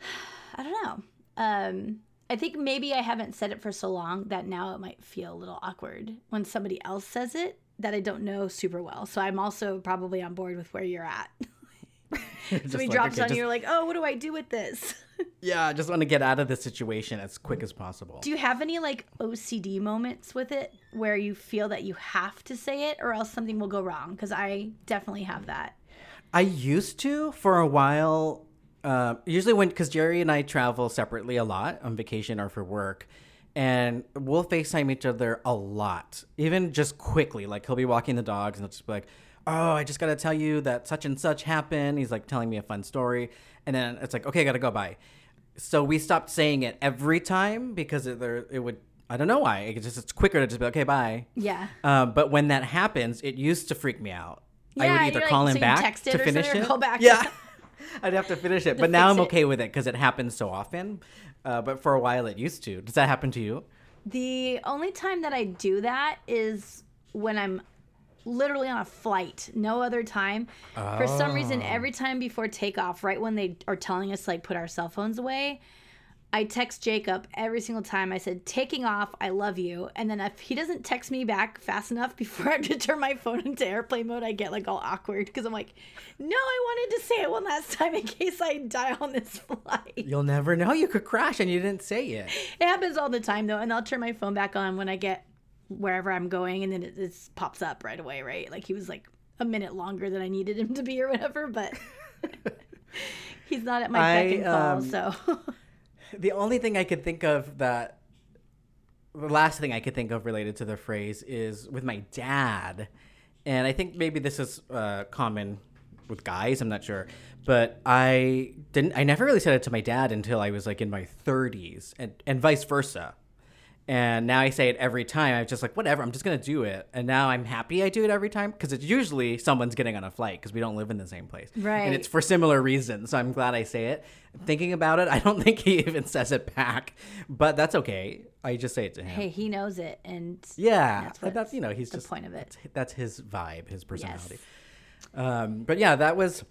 I don't know. Um, I think maybe I haven't said it for so long that now it might feel a little awkward when somebody else says it that I don't know super well. So I'm also probably on board with where you're at. So like, drops okay, on just- you, you're like, oh, what do I do with this? Yeah, I just want to get out of this situation as quick as possible. do you have any like OCD moments with it where you feel that you have to say it or else something will go wrong? Because I definitely have that. I used to for a while. Uh, usually when because Jerry and I travel separately a lot on vacation or for work, and we'll Facetime each other a lot, even just quickly. Like he'll be walking the dogs and he'll just be like, "Oh, I just gotta tell you that such and such happened." He's like telling me a fun story, and then it's like, "Okay, I gotta go bye." So we stopped saying it every time because it, there it would. I don't know why. It just it's quicker to just be okay, bye. Yeah. Um, but when that happens, it used to freak me out. I Yeah, would either like- call so him you back to finish it. call back. Yeah, I'd have to finish it. But now I'm fix it. okay with it because it happens so often. Uh, but for a while, it used to. Does that happen to you? The only time that I do that is when I'm literally on a flight, no other time. For some reason, Oh. every time before takeoff, right when they are telling us like put our cell phones away, I text Jacob every single time. I said, taking off, I love you. And then if he doesn't text me back fast enough before I have to turn my phone into airplane mode, I get like all awkward because I'm like, no, I wanted to say it one last time in case I die on this flight. You'll never know. You could crash and you didn't say it. It happens all the time though, and I'll turn my phone back on when I get wherever I'm going, and then it, it pops up right away, right? Like he was like a minute longer than I needed him to be or whatever, but he's not at my beck and call, um, so The only thing I could think of that the last thing I could think of related to the phrase is with my dad, and I think maybe this is uh, common with guys. I'm not sure, but I didn't. I never really said it to my dad until I was like in my 30s, and and vice versa. And now I say it every time. I'm just like, whatever. I'm just gonna do it. And now I'm happy I do it every time because it's usually someone's getting on a flight because we don't live in the same place, Right. And it's for similar reasons. So I'm glad I say it. Thinking about it, I don't think he even says it back, but that's okay. I just say it to him. hey, he knows it, and yeah, that's that's, you know he's the just point of it. That's, that's his vibe, his personality. Yes. Um, but yeah, that was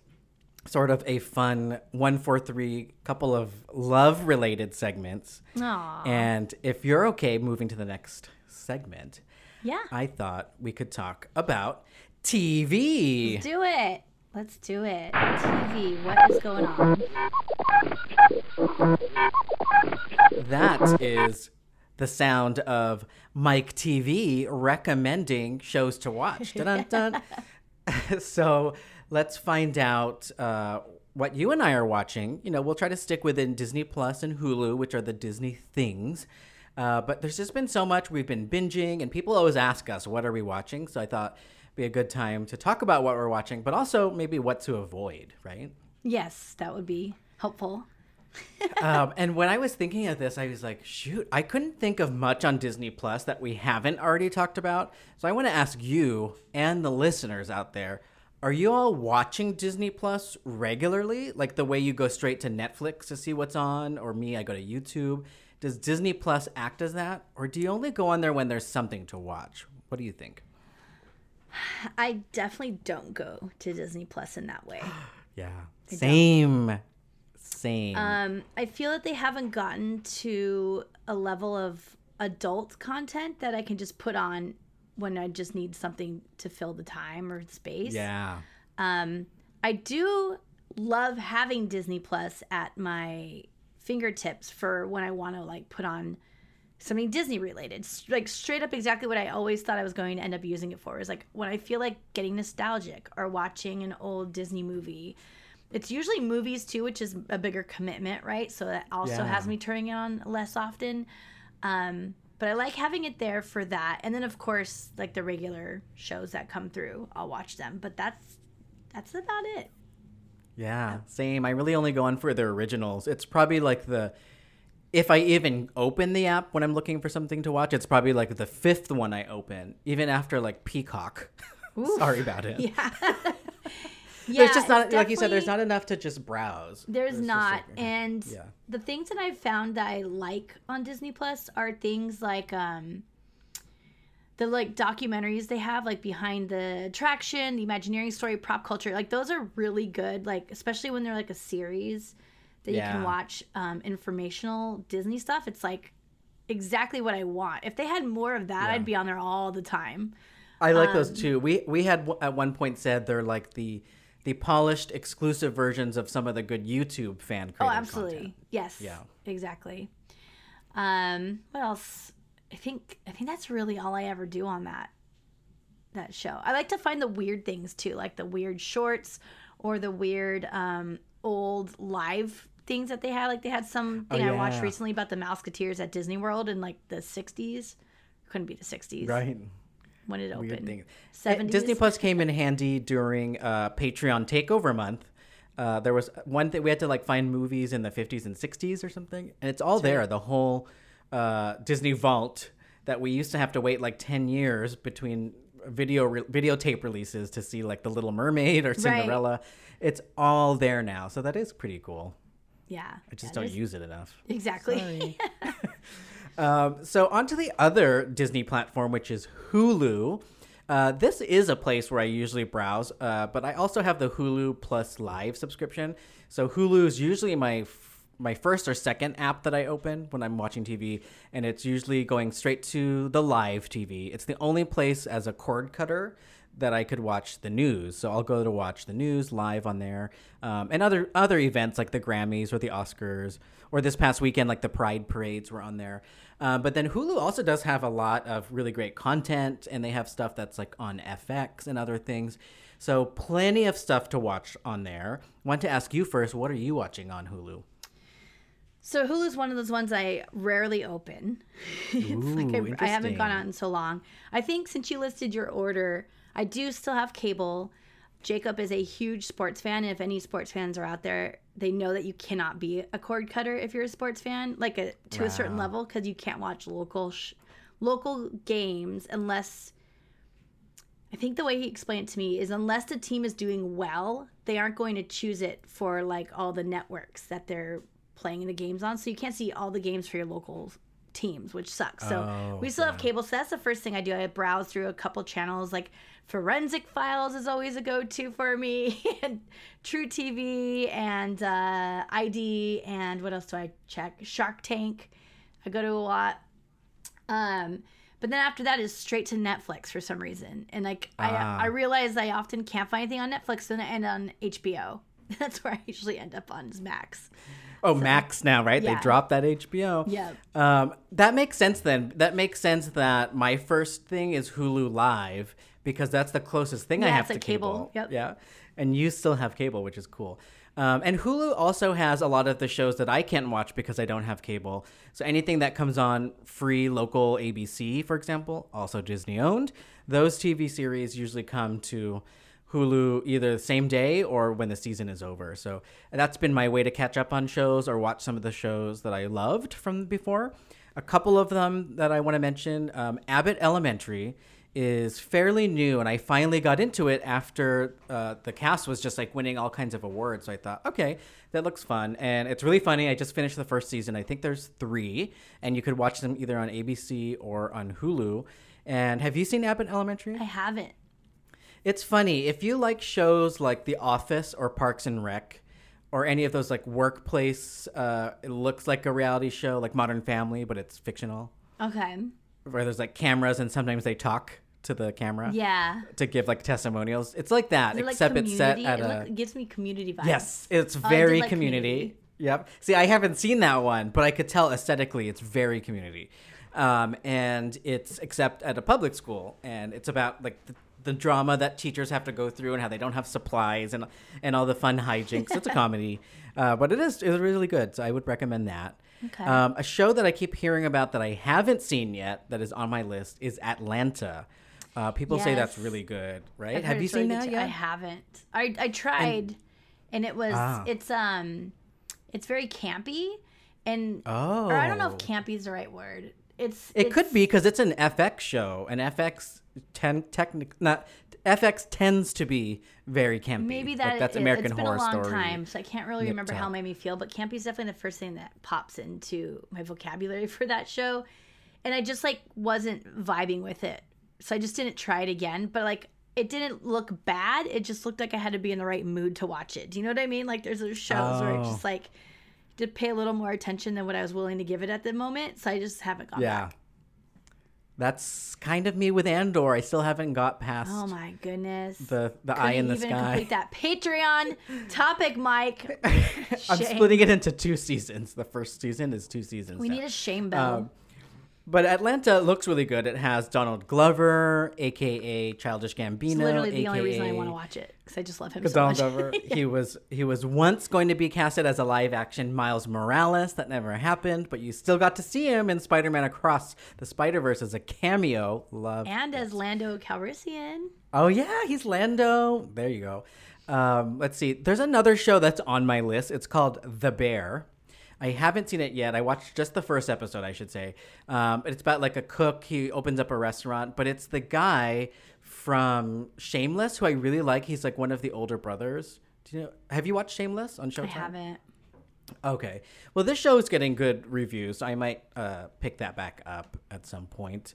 sort of a fun one four three couple of love related segments. Aw. And if you're okay moving to the next segment, yeah, I thought we could talk about TV. do it. Let's do it. TV, what is going on? That is the sound of Mike TV recommending shows to watch. Dun-dun-dun. so let's find out uh, what you and I are watching. You know, we'll try to stick within Disney Plus and Hulu, which are the Disney things. Uh, but there's just been so much we've been binging, and people always ask us, "What are we watching?" So I thought it'd be a good time to talk about what we're watching, but also maybe what to avoid, right? Yes, that would be helpful. um, and when I was thinking of this, I was like, shoot, I couldn't think of much on Disney Plus that we haven't already talked about. So I want to ask you and the listeners out there are you all watching Disney Plus regularly? Like the way you go straight to Netflix to see what's on, or me, I go to YouTube. Does Disney Plus act as that? Or do you only go on there when there's something to watch? What do you think? I definitely don't go to Disney Plus in that way. Yeah. Same. Same. Um, I feel that they haven't gotten to a level of adult content that I can just put on when I just need something to fill the time or space. yeah. Um, I do love having Disney Plus at my fingertips for when I want to like put on something Disney related. Like straight up exactly what I always thought I was going to end up using it for is like when I feel like getting nostalgic or watching an old Disney movie. It's usually movies too, which is a bigger commitment, right? So that also Yeah. has me turning it on less often. Um, but I like having it there for that. And then of course, like the regular shows that come through, I'll watch them. But that's that's about it. Yeah, same. I really only go on for the originals. It's probably like the if I even open the app when I'm looking for something to watch, it's probably like the fifth one I open, even after like Peacock. Sorry about it. Yeah. There's just not like you said. There's not enough to just browse. There's just, not, like, and yeah. the things that I've found that I like on Disney Plus are things like um, the like documentaries they have, like behind the attraction, the Imagineering story, prop culture. Like those are really good. Like especially when they're like a series that you can watch um, informational Disney stuff. It's like exactly what I want. If they had more of that, Yeah. I'd be on there all the time. I like those um, too. We we had w- at one point said they're like the the polished exclusive versions of some of the good YouTube fan created Oh, absolutely. content. Yes. Yeah. Exactly. Um, what else? I think I think that's really all I ever do on that that show. I like to find the weird things too, like the weird shorts or the weird um old live things that they had. Like they had something Oh, I watched recently about the Mouseketeers at Disney World in like the 60s. Couldn't be the 60s Right. When it Weird opened. thing. 70s. Disney Plus came in handy during uh, Patreon Takeover month. Uh, there was one thing we had to like find movies in the 50s and 60s or something, and it's all there. The whole uh, Disney Vault that we used to have to wait like 10 years between video re- videotape releases to see like The Little Mermaid or Cinderella. It's all there now, so that is pretty cool. Yeah. I just don't is- use it enough. Exactly. Um, so onto the other Disney platform, which is Hulu. Uh, this is a place where I usually browse, uh, but I also have the Hulu Plus Live subscription. So Hulu is usually my f- my first or second app that I open when I'm watching TV, and it's usually going straight to the live TV. It's the only place as a cord cutter that I could watch the news. So I'll go to watch the news live on there, um, and other other events like the Grammys or the Oscars, or this past weekend like the Pride parades were on there. Uh, but then Hulu also does have a lot of really great content, and they have stuff that's like on FX and other things. So plenty of stuff to watch on there. Want to ask you first, what are you watching on Hulu? So Hulu's one of those ones I rarely open. it's like I, I haven't gone out in so long. I think since you listed your order, I do still have cable. Jacob is a huge sports fan. If any sports fans are out there, they know that you cannot be a cord cutter if you're a sports fan, like a, to a certain level, because you can't watch local sh- local games unless. I think the way he explained it to me is unless the team is doing well, they aren't going to choose it for like all the networks that they're playing the games on. So you can't see all the games for your local teams, which sucks. So Oh, we still have cable. So that's the first thing I do. I browse through a couple channels. Like Forensic Files is always a go to for me, and truTV, and uh, ID, and what else do I check? Shark Tank. I go to a lot. Um, but then after that is straight to Netflix for some reason, and like Ah. I I realize I often can't find anything on Netflix and and on HBO. That's where I usually end up on is Max. Oh, Max now, right? Yeah. They dropped that HBO. Yeah. Um, that makes sense then. That makes sense that my first thing is Hulu Live because that's the closest thing I have to like cable. cable. Yep. Yeah. And you still have cable, which is cool. Um, and Hulu also has a lot of the shows that I can't watch because I don't have cable. So anything that comes on free local ABC, for example, also Disney owned, those TV series usually come to Hulu either the same day or when the season is over. So that's been my way to catch up on shows or watch some of the shows that I loved from before. A couple of them that I want to mention um, Abbott Elementary is fairly new, and I finally got into it after uh, the cast was just like winning all kinds of awards. So I thought, okay, that looks fun. And it's really funny. I just finished the first season. I think there's three, and you could watch them either on ABC or on Hulu. And have you seen Abbott Elementary? I haven't. It's funny if you like shows like The Office or Parks and Rec, or any of those like workplace. Uh, it looks like a reality show, like Modern Family, but it's fictional, Okay. where there's like cameras and sometimes they talk to the camera Yeah. to give like testimonials. It's like that, it like except it's set at it a it gives me community vibes. yes, it's did very like community. Community. Yep. See, I haven't seen that one, but I could tell aesthetically it's very community, um, and it's except at a public school, and it's about like. The, the drama that teachers have to go through and how they don't have supplies and and all the fun hijinks. It's a comedy, uh, but it is it's really good. So I would recommend that. Okay. Um, a show that I keep hearing about that I haven't seen yet that is on my list is Atlanta. Uh, people say that's really good, right? I've Have you really seen good that yet? I haven't. I I tried, and, it was Ah. it's um, it's very campy, and Oh, or I don't know if campy is the right word. It's It could be because it's an FX show, and FX ten technic not FX tends to be very campy. Maybe Like, that that's it- American it's been a long Story. time, so I can't really remember how it made me feel. But campy is definitely the first thing that pops into my vocabulary for that show, and I just like wasn't vibing with it, so I just didn't try it again. But like. It didn't look bad. It just looked like I had to be in the right mood to watch it. Do you know what I mean? Like there's those shows where it's Oh. just like to pay a little more attention than what I was willing to give it at the moment. So I just haven't gone Yeah, back. that's kind of me with Andor. I still haven't got past Oh my goodness. the the eye in the Couldn't sky. Complete that Patreon topic, Mike. I'm splitting it into two seasons. The first season is two seasons. We now. need a shame bell. Um, but Atlanta looks really good. It has Donald Glover, aka Childish Gambino. it's literally the AKA only reason I want to watch it because I just love him so Donald much. Glover. He was he was once going to be casted as a live action Miles Morales. That never happened, but you still got to see him in Spider Man Across the Spider Verse as a cameo. Love and as Lando Calrissian. Oh yeah, he's Lando. There you go. Um, let's see. There's another show that's on my list. It's called The Bear. I haven't seen it yet. I watched just the first episode, I should say. Um, it's about like a cook. He opens up a restaurant, but it's the guy from Shameless who I really like. He's like one of the older brothers. Do you know? Have you watched Shameless on Showtime? I haven't. Okay. Well, this show is getting good reviews. So I might uh, pick that back up at some point.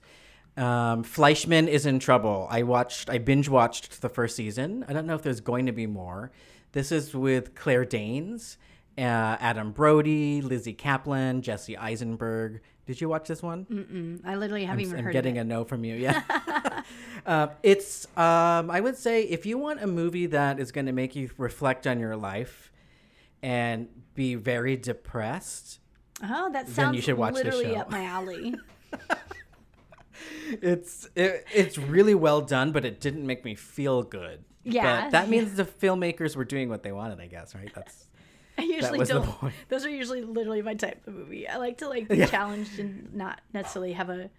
Um, Fleishman is in trouble. I watched, I binge watched the first season. I don't know if there's going to be more. This is with Claire Danes, uh, Adam Brody, Lizzy Caplan, Jesse Eisenberg. Did you watch this one? Mm-mm. I literally haven't even I'm heard getting a no from you. Yeah. uh, it's, um, I would say, if you want a movie that is going to make you reflect on your life and be very depressed, Oh, that Then sounds you should watch the literally show. up my alley. it's it, it's really well done, but it didn't make me feel good. Yeah. But that means the filmmakers were doing what they wanted, I guess, right? That's I usually don't. Those are usually literally my type of movie. I like to like be challenged and not necessarily have a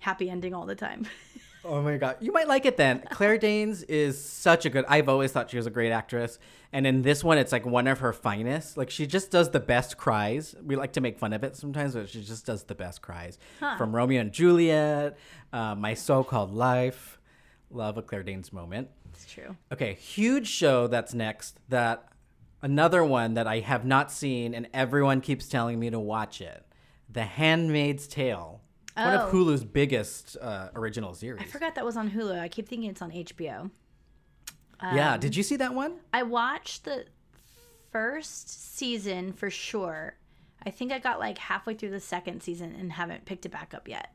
happy ending all the time. Oh my god, you might like it then. Claire Danes is such a good. I've always thought she was a great actress, and in this one, it's like one of her finest. Like she just does the best cries. We like to make fun of it sometimes, but she just does the best cries. From Romeo and Juliet, uh, My So-Called Life. Love a Claire Danes moment. It's true. Okay, huge show that's next. That another one that I have not seen, and everyone keeps telling me to watch it. The Handmaid's Tale. One of Oh. Hulu's biggest uh, original series. I forgot that was on Hulu. I keep thinking it's on HBO. yeah, Um, did you see that one? I watched the first season for sure. I think I got like halfway through the second season and haven't picked it back up yet.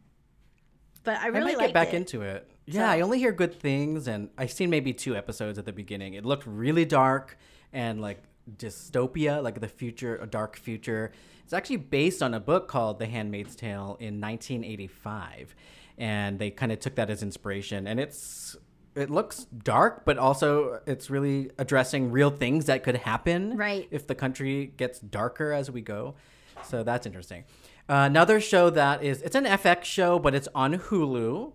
But I I really might liked get back it. into it. Yeah, So- I only hear good things, and I've seen maybe two episodes at the beginning. It looked really dark and like dystopia, like the future, a dark future. It's actually based on a book called The Handmaid's Tale in 1985, and they kind of took that as inspiration. And it's it looks dark, but also it's really addressing real things that could happen Right. if the country gets darker as we go. So that's interesting. Uh, another show that is it's an FX show, but it's on Hulu,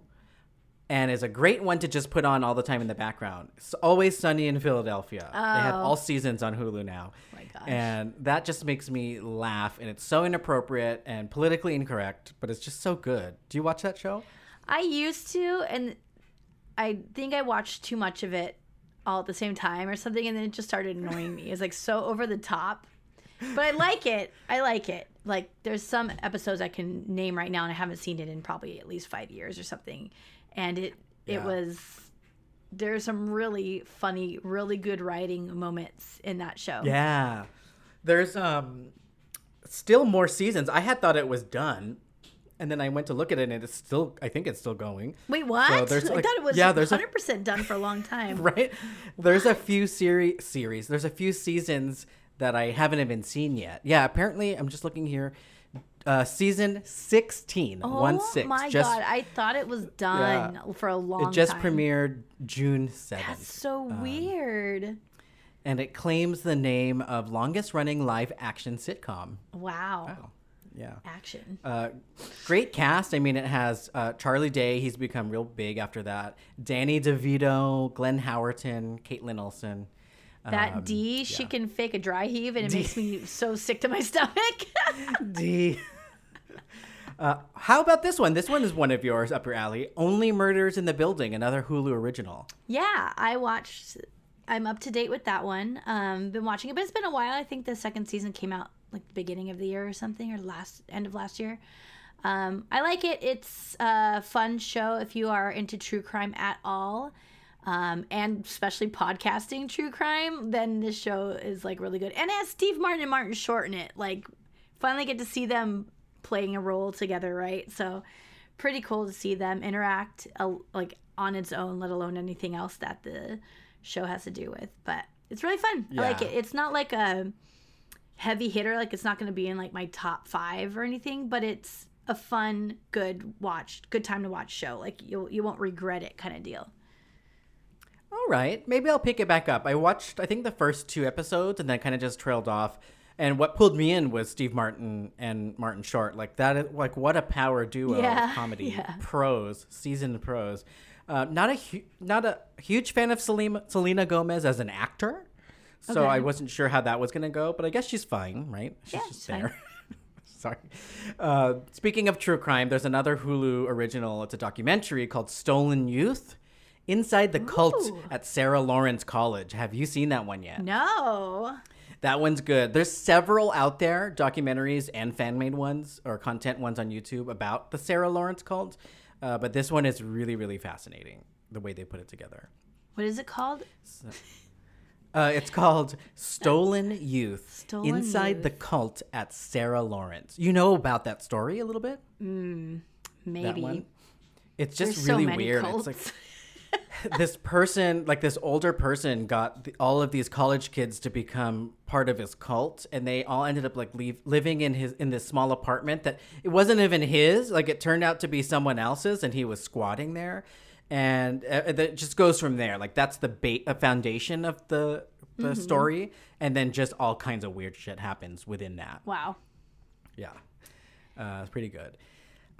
and is a great one to just put on all the time in the background. It's always sunny in Philadelphia. They have Oh. all seasons on Hulu now, oh my gosh. and that just makes me laugh. And it's so inappropriate and politically incorrect, but it's just so good. Do you watch that show? I used to, and I think I watched too much of it all at the same time or something, and then it just started annoying me. It's like so over the top. But I like it. I like it. Like there's some episodes I can name right now, and I haven't seen it in probably at least five years or something. And it it Yeah. was there's some really funny, really good writing moments in that show. Yeah. There's um still more seasons. I had thought it was done. And then I went to look at it and it's still I think it's still going. Wait, what? So there's, I thought it was yeah, there's a- 100% done for a long time. Right? There's a few series series. There's a few seasons that I haven't even seen yet. Yeah, apparently I'm just looking here. Uh season 16. Oh one six. my just, god! I thought it was done for a long time. It just time. premiered June 7th. That's so Um, weird. and it claims the name of longest running live action sitcom. Wow. Wow. Yeah. Action. Uh, great cast. I mean, it has uh, Charlie Day. He's become real big after that. Danny DeVito, Glenn Howerton, Kaitlin Olson. That Um, D, she yeah. can fake a dry heave, and it makes me so sick to my stomach. D. Uh, how about this one? This one is one of yours up your alley. Only Murders in the Building, another Hulu original. yeah, I watched. I'm up to date with that one. Um, been watching it, but it's been a while. I think the second season came out like the beginning of the year or something, or last end of last year. Um, I like it. It's a fun show if you are into true crime at all, um, and especially podcasting true crime. Then this show is like really good, and as Steve Martin and Martin Short in it. Like, finally get to see them playing a role together, right? So, pretty cool to see them interact uh, like on its own, let alone anything else that the show has to do with. But it's really fun. I like it. It's not like a heavy hitter like it's not going to be in like my top five or anything but it's a fun good watch good time to watch show like you you won't regret it kind of deal All right, maybe I'll pick it back up. I watched, I think, the first two episodes, and then kind of just trailed off. And what pulled me in was Steve Martin and Martin Short. Like that, is, like what a power duo Yeah, of comedy yeah. pros, seasoned pros. Uh, not a hu- not a huge fan of Selena, Selena Gomez as an actor, so Okay. I wasn't sure how that was gonna go. But I guess she's fine, right? She's Yeah, just she's there. Sorry. Uh, speaking of true crime, there's another Hulu original. It's a documentary called Stolen Youth Inside the Cult Ooh. at Sarah Lawrence College. Have you seen that one yet? no That one's good. There's several out there, documentaries and fan made ones or content ones on YouTube about the Sarah Lawrence cult. Uh, but this one is really, really fascinating the way they put it together. What is it called? Uh, it's called Stolen Youth Stolen Inside Youth. the Cult at Sarah Lawrence. You know about that story a little bit? Maybe. That one? It's just There's so really many weird. cults. It's like this person, like this older person, got the, all of these college kids to become part of his cult, and they all ended up like leave, living in his in this small apartment that it wasn't even his. Like it turned out to be someone else's, and he was squatting there, and uh, that just goes from there. Like that's the bait, a foundation of the the Mm-hmm. story, and then just all kinds of weird shit happens within that. wow. Yeah, uh, it's pretty good.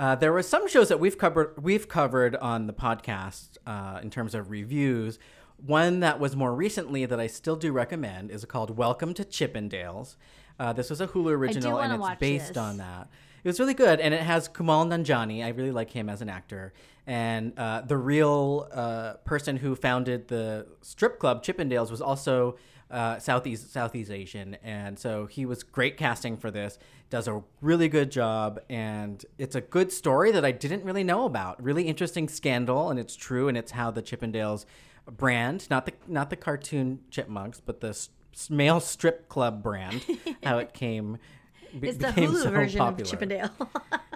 Uh, there were some shows that we've covered we've covered on the podcast uh, in terms of reviews. One that was more recently that I still do recommend is called Welcome to Chippendales. Uh, this was a Hulu original and it's based this. on that. It was really good, and it has Kumail Nanjiani. I really like him as an actor, and uh, the real uh, person who founded the strip club Chippendales was also uh, Southeast Southeast Asian, and so he was great casting for this. Does a really good job, and it's a good story that I didn't really know about. Really interesting scandal, and it's true, and it's how the Chippendales brand, not the not the cartoon chipmunks, but the s- male strip club brand, how it came. be- It's the became Hulu so version popular. of Chippendale.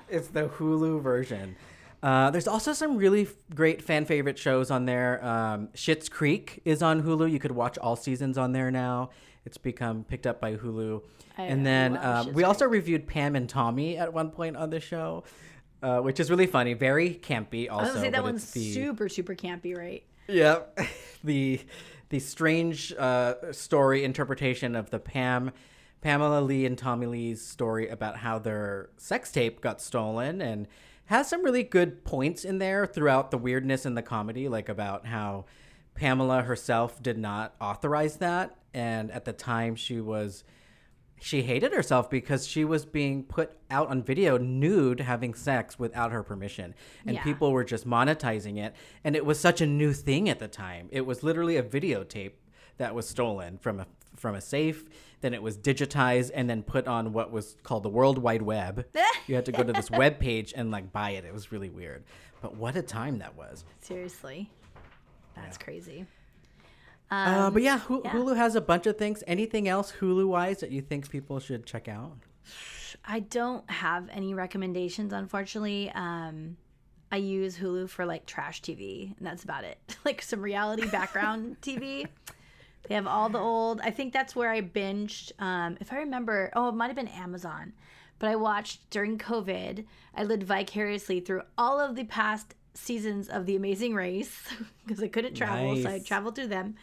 It's the Hulu version. Uh, there's also some really f- great fan favorite shows on there. Um, Schitt's Creek is on Hulu. You could watch all seasons on there now. It's become picked up by Hulu. I and then um, we also reviewed Pam and Tommy at one point on the show, uh, which is really funny. Very campy. Also, I was gonna say that one's the, super, super campy, right? Yep. the the strange uh, story interpretation of the Pam Pamela Lee and Tommy Lee's story about how their sex tape got stolen and has some really good points in there throughout the weirdness and the comedy like about how Pamela herself did not authorize that. And at the time she was she hated herself because she was being put out on video nude having sex without her permission. And Yeah. people were just monetizing it. And it was such a new thing at the time. It was literally a videotape that was stolen from a from a safe then it was digitized and then put on what was called the world wide web you had to go to this web page and like buy it it was really weird but what a time that was Seriously. That's crazy. uh, but yeah, Hu- yeah. hulu has a bunch of things anything else hulu wise that you think people should check out I don't have any recommendations, unfortunately. Um, I use Hulu for like trash TV, and that's about it. like some reality background TV. They have all the old. I think that's where I binged. Um, if I remember, oh, it might have been Amazon, but I watched during COVID. I lived vicariously through all of the past seasons of The Amazing Race because I couldn't travel, so I traveled through them.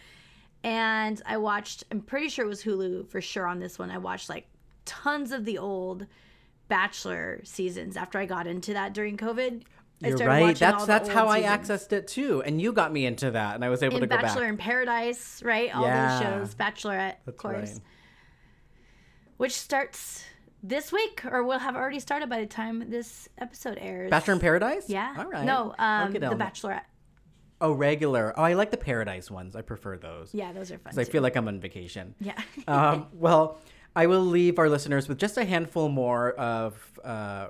And I watched. I'm pretty sure it was Hulu for sure on this one. I watched like tons of the old Bachelor seasons after I got into that during COVID. You're right. That's that's how I seasons. accessed it too, and you got me into that, and I was able in to go Bachelor back. Bachelor in Paradise, right? All Yeah. those shows, Bachelorette, of course, right. which starts this week, or will have already started by the time this episode airs. Bachelor in Paradise. yeah. All right. No, um, the. Bachelorette. Oh, regular. Oh, I like the Paradise ones. I prefer those. Yeah, those are fun. 'Cause I feel like I'm on vacation. yeah. um, well, I will leave our listeners with just a handful more of uh,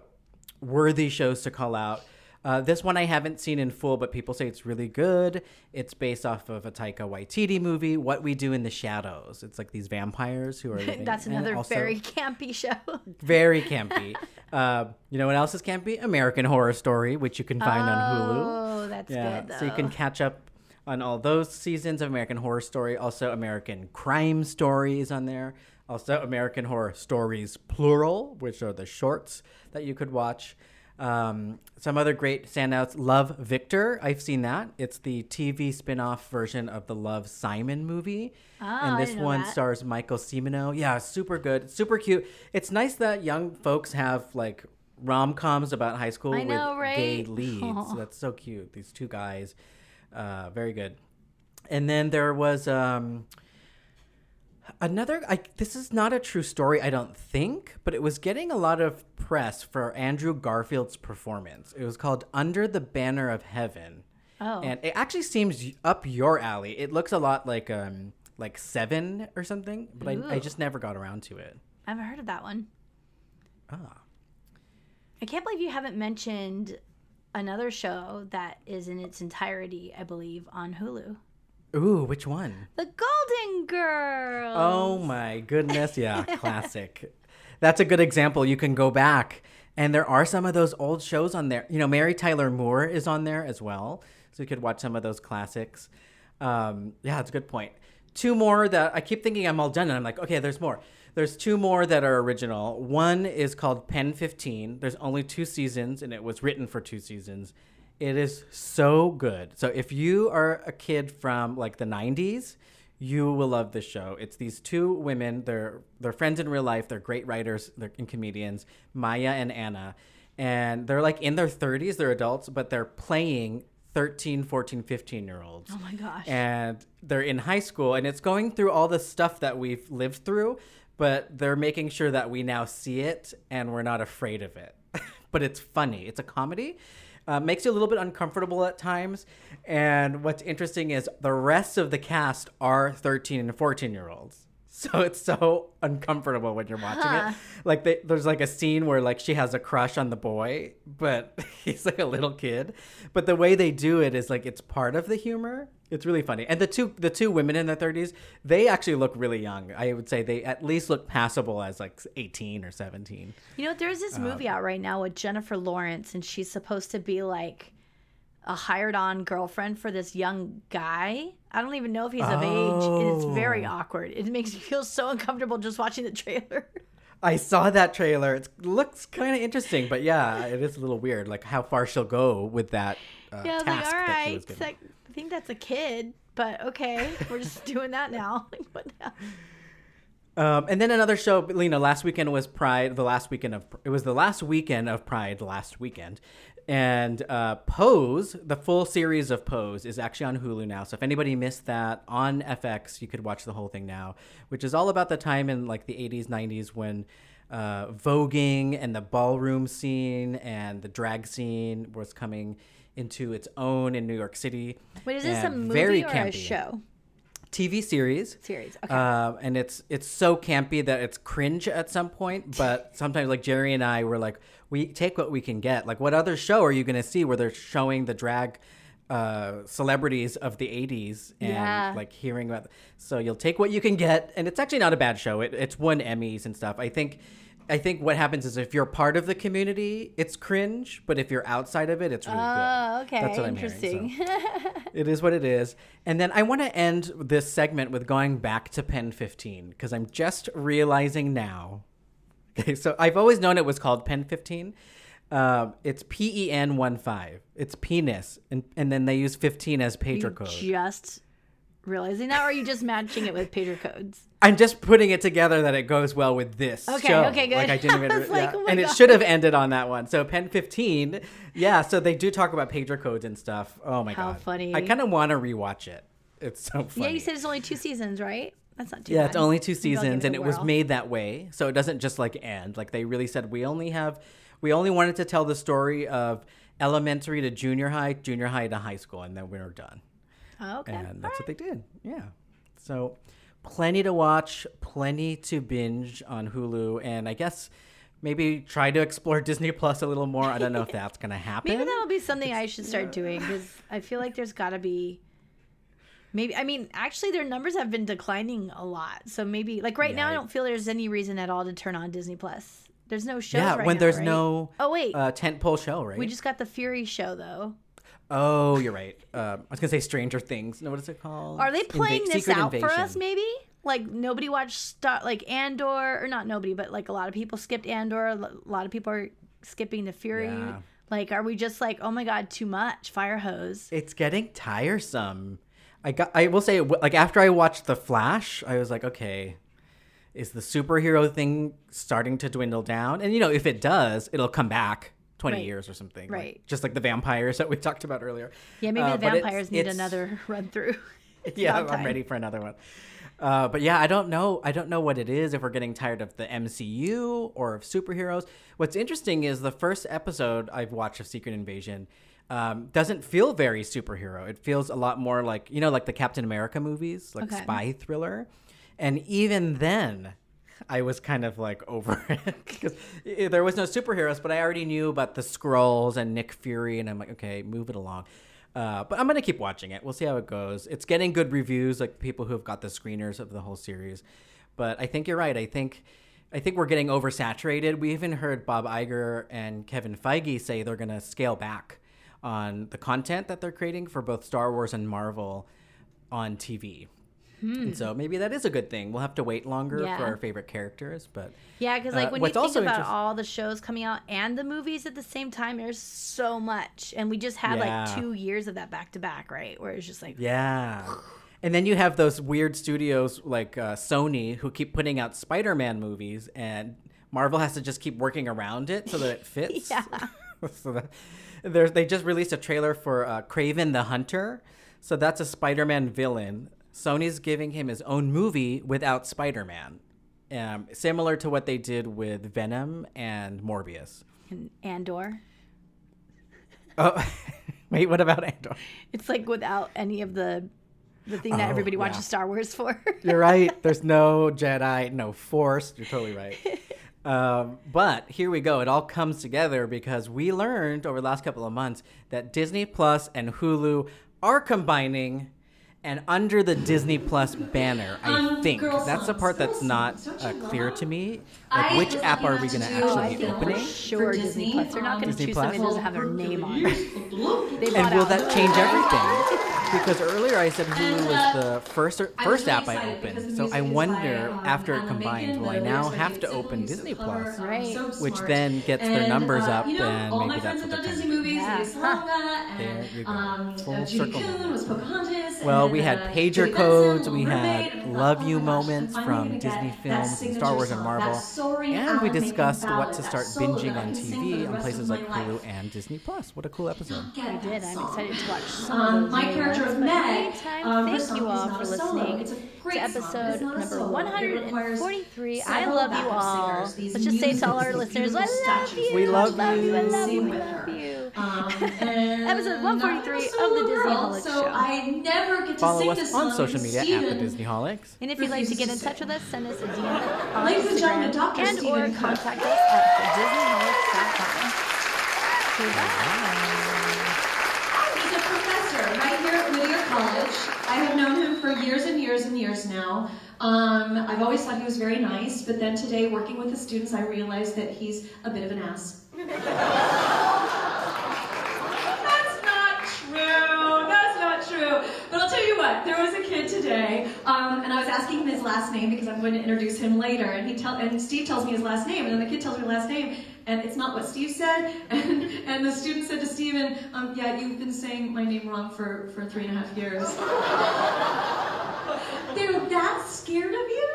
worthy shows to call out. Uh, this one I haven't seen in full, but people say it's really good. It's based off of a Taika Waititi movie, What We Do in the Shadows. It's like these vampires who are living. That's another also very campy show. very campy. uh, you know what else is campy? American Horror Story, which you can find on Hulu. Oh, that's Yeah, good though. so you can catch up on all those seasons of American Horror Story. Also, American Crime Story is on there. Also, American Horror Stories plural, which are the shorts that you could watch. Um, some other great standouts: Love Victor. I've seen that. It's the TV spin-off version of the Love Simon movie. Ah, and this one that. stars Michael Cimino. Yeah, super good, super cute. It's nice that young folks have like rom coms about high school I know, with gay leads. Aw. That's so cute. These two guys, uh, very good. And then there was um, another. I, this is not a true story, I don't think, but it was getting a lot of press for Andrew Garfield's performance. It was called "Under the Banner of Heaven." oh, and it actually seems up your alley. It looks a lot like um like Seven or something, but I, I just never got around to it. I haven't heard of that one. Ah, I can't believe you haven't mentioned another show that is in its entirety, I believe, on Hulu. Ooh, which one? The Golden Girls. Oh my goodness. Yeah, classic. That's a good example. You can go back and there are some of those old shows on there. You know, Mary Tyler Moore is on there as well. So you could watch some of those classics. Um, yeah, that's a good point. Two more that I keep thinking I'm all done and I'm like, okay, there's more. There's two more that are original. One is called Pen 15. There's only two seasons and it was written for two seasons. It is so good. So if you are a kid from like the 90s, you will love this show. It's these two women. They're they're friends in real life. They're great writers. They're and comedians, Maya and Anna, and they're like in their 30s. They're adults, but they're playing 13, 14, 15 year olds. Oh my gosh. And they're in high school, and it's going through all the stuff that we've lived through, but they're making sure that we now see it and we're not afraid of it. but it's funny. It's a comedy. Uh, makes you a little bit uncomfortable at times. And what's interesting is the rest of the cast are 13 and 14 year olds. So it's so uncomfortable when you're watching Huh. it. Like they, there's like a scene where like she has a crush on the boy, but he's like a little kid. But the way they do it is like it's part of the humor. It's really funny. And the two the two women in their 30s, they actually look really young. I would say they at least look passable as like 18 or 17. You know, there's this movie Um, out right now with Jennifer Lawrence, and she's supposed to be like a hired on girlfriend for this young guy. I don't even know if he's of age. and It's very Oh. awkward. It makes me feel so uncomfortable just watching the trailer. I saw that trailer. It looks kind of interesting, but yeah, it is a little weird. Like how far she'll go with that uh, yeah, I was task like, all right, like, I think that's a kid, but okay, we're just doing that now. Like, what now? Um, and then another show, Lena. last weekend was Pride. The last weekend of it was the last weekend of Pride last weekend, and uh, Pose, the full series of Pose, is actually on Hulu now. So if anybody missed that on FX, you could watch the whole thing now, which is all about the time in like the '80s, '90s when uh, voguing and the ballroom scene and the drag scene was coming into its own in New York City. Wait, is this a movie very or a campy. show? TV series. Series. Okay. Uh, and it's it's so campy that it's cringe at some point. But sometimes, like Jerry and I were like, we take what we can get. Like, what other show are you going to see where they're showing the drag uh, celebrities of the '80s and Yeah. like hearing about? So you'll take what you can get, and it's actually not a bad show. It, it's won Emmys and stuff. I think. I think what happens is if you're part of the community, it's cringe, but if you're outside of it, it's really Oh, good. okay. That's what I'm hearing, so. Interesting. It is what it is. And then I want to end this segment with going back to Pen 15 because I'm just realizing now. Okay, so I've always known it was called Pen 15. Um, it's P E N 1 5. It's penis. And, and then they use 15 as pager you code. just realizing that, or are you just matching it with pager codes? I'm just putting it together that it goes well with this. Okay, show. okay, good. Like I didn't even, I like, yeah. oh and it should have ended on that one. So Pen 15, yeah. So they do talk about pager codes and stuff. Oh my How god, funny. I kind of want to rewatch it. It's so funny. Yeah, you said it's only two seasons, right? That's not too Yeah, bad. it's only two seasons, and it was made that way, so it doesn't just like end. Like they really said, we only have, we only wanted to tell the story of elementary to junior high, junior high to high school, and then we're done. Oh, okay. And that's what they did. Yeah. So, plenty to watch, plenty to binge on Hulu, and I guess maybe try to explore Disney Plus a little more. I don't know if that's gonna happen. Maybe that'll be something I should start doing because I feel like there's got to be. Maybe I mean actually their numbers have been declining a lot, so maybe like right now I don't feel there's any reason at all to turn on Disney Plus. There's no shows. yeah, right when now, there's right? no Oh wait, uh, tentpole show, right? we just got the Fury show though. Oh, you're right. Um, I was gonna say Stranger Things. No, what is it called? Are they Inva- playing this Secret out for us? Maybe like nobody watched Star like Andor or not nobody, but like a lot of people skipped Andor. A lot of people are skipping the Fury. Yeah. Like, are we just like, oh my god, too much fire hose? It's getting tiresome. I got. I will say, like after I watched The Flash, I was like, okay, is the superhero thing starting to dwindle down? And you know, if it does, it'll come back. 20 Right. years or something. like- Right. just like the vampires that we talked about earlier. Yeah, maybe Uh, the but it's- vampires need it's- another run through. yeah, I'm time. ready for another one. Uh, but yeah, I don't know. I don't know what it is. If we're getting tired of the MCU or of superheroes. What's interesting is the first episode I've watched of Secret Invasion um, doesn't feel very superhero. It feels a lot more like you know, like the Captain America movies, like Okay. spy thriller. And even then, I was kind of like over it because there was no superheroes, but I already knew about the Skrulls and Nick Fury, and I'm like, okay, move it along. Uh, but I'm gonna keep watching it. We'll see how it goes. It's getting good reviews, like people who have got the screeners of the whole series. But I think you're right. I think I think we're getting oversaturated. We even heard Bob Iger and Kevin Feige say they're gonna scale back on the content that they're creating for both Star Wars and Marvel on TV. And so maybe that is a good thing. We'll have to wait longer Hmm. Yeah. for our favorite characters, but Yeah, because like Uh, when you think about all the shows coming out and the movies at the same time, there's so much, and we just had Yeah. like two years of that back to back, right? Where it's just like, Yeah. And then you have those weird studios like uh, Sony who keep putting out Spider Man movies, and Marvel has to just keep working around it so that it fits. Yeah. so that, there's, they just released a trailer for uh, Kraven the Hunter. So that's a Spider Man villain. Sony's giving him his own movie without Spider Man. Um, similar to what they did with Venom and Morbius. and Andor. Oh, wait, what about Andor? It's like without any of the the thing that Oh, everybody yeah. watches Star Wars for. You're right. There's no Jedi, no Force. You're totally right. Um, but here we go. It all comes together because we learned over the last couple of months that Disney Plus and Hulu are combining. And under the Disney Plus banner, I Um, think that's the part that's not uh, clear to me. I Like, which was app are we going to actually I be think for opening? sure For Disney, Disney, Plus. They're not going to choose Plus? something that doesn't have their name on. it. And will that change everything? Because earlier I said Hulu And, was uh, the first I first really app I opened. So I is by, wonder um, after it Anna combined, Macon, will I now have to open so Disney clever, Plus? Right. so Which then gets their numbers uh, up, You know, and all maybe my that's what they're trying Disney to do. movies. Yeah. Lea Salonga There and you go. um, Full uh, Judy circle was Pocahontas. Well, we had uh, pager codes, we had love oh you moments from Disney films and Star Wars and Marvel. That soaring And we discussed what to start binging on can sing for TV on places like my Hulu life. and Disney Plus. What a cool episode. Get I that did. I'm excited to watch some Um, of those my new character ones. of But in the Meg, meantime, um, thank you all for listening It's a to great song, episode it's number solo. It requires 143. I love you all. singers, Let's just say to all our listeners, I beautiful love you. We love I love you. I love you. Sing I with love her. you. Um, and Episode 143 I'm of the solo Disney girl, Holic so Show. I never get to Follow sing us this on song, social and media at Steven the Disneyholics. And if you'd like to get in touch with us, send us a DM on Ladies and gentlemen, Instagram Dr. and or Stephen contact us at thedisneyholics.com. Goodbye. He's a professor right here at Whittier College. I have known him for years and years and years now. Um, I've always thought he was very nice, but then today, working with the students, I realized that he's a bit of an ass. That's not true. That's not true. But I'll tell you what. There was a kid today, um, and I was asking him his last name because I'm going to introduce him later. And he tell and Steve tells me his last name, and then the kid tells me last name, and it's not what Steve said. And and the student said to Steven, um, "Yeah, you've been saying my name wrong for for three and a half years." They're that scared of you?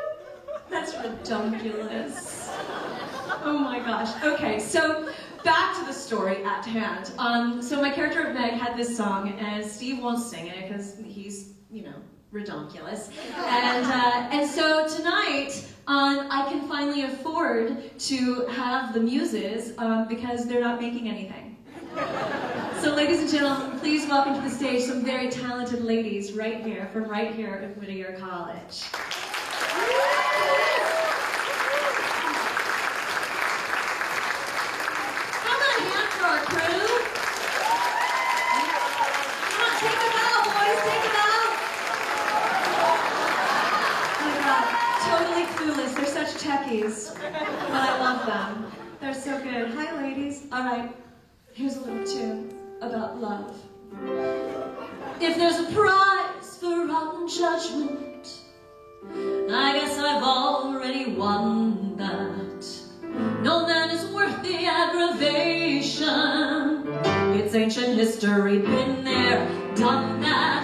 That's ridiculous. Oh my gosh. Okay, so back to the story at hand. Um, so my character Meg had this song, and Steve won't sing it because he's, you know, redonkulous. And uh, and so tonight, um, I can finally afford to have the muses um, because they're not making anything. So, ladies and gentlemen, please welcome to the stage some very talented ladies right here from right here at Whittier College. How about a hand for our crew? Come on, take them out, boys, take them out. Oh my God, totally clueless. They're such techies, but I love them. They're so good. Hi, ladies. All right, here's a little tune about love. If there's a prize for rotten judgment, I guess I've already won that. No man is worth the aggravation. It's ancient history, been there, done that.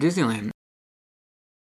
Disneyland.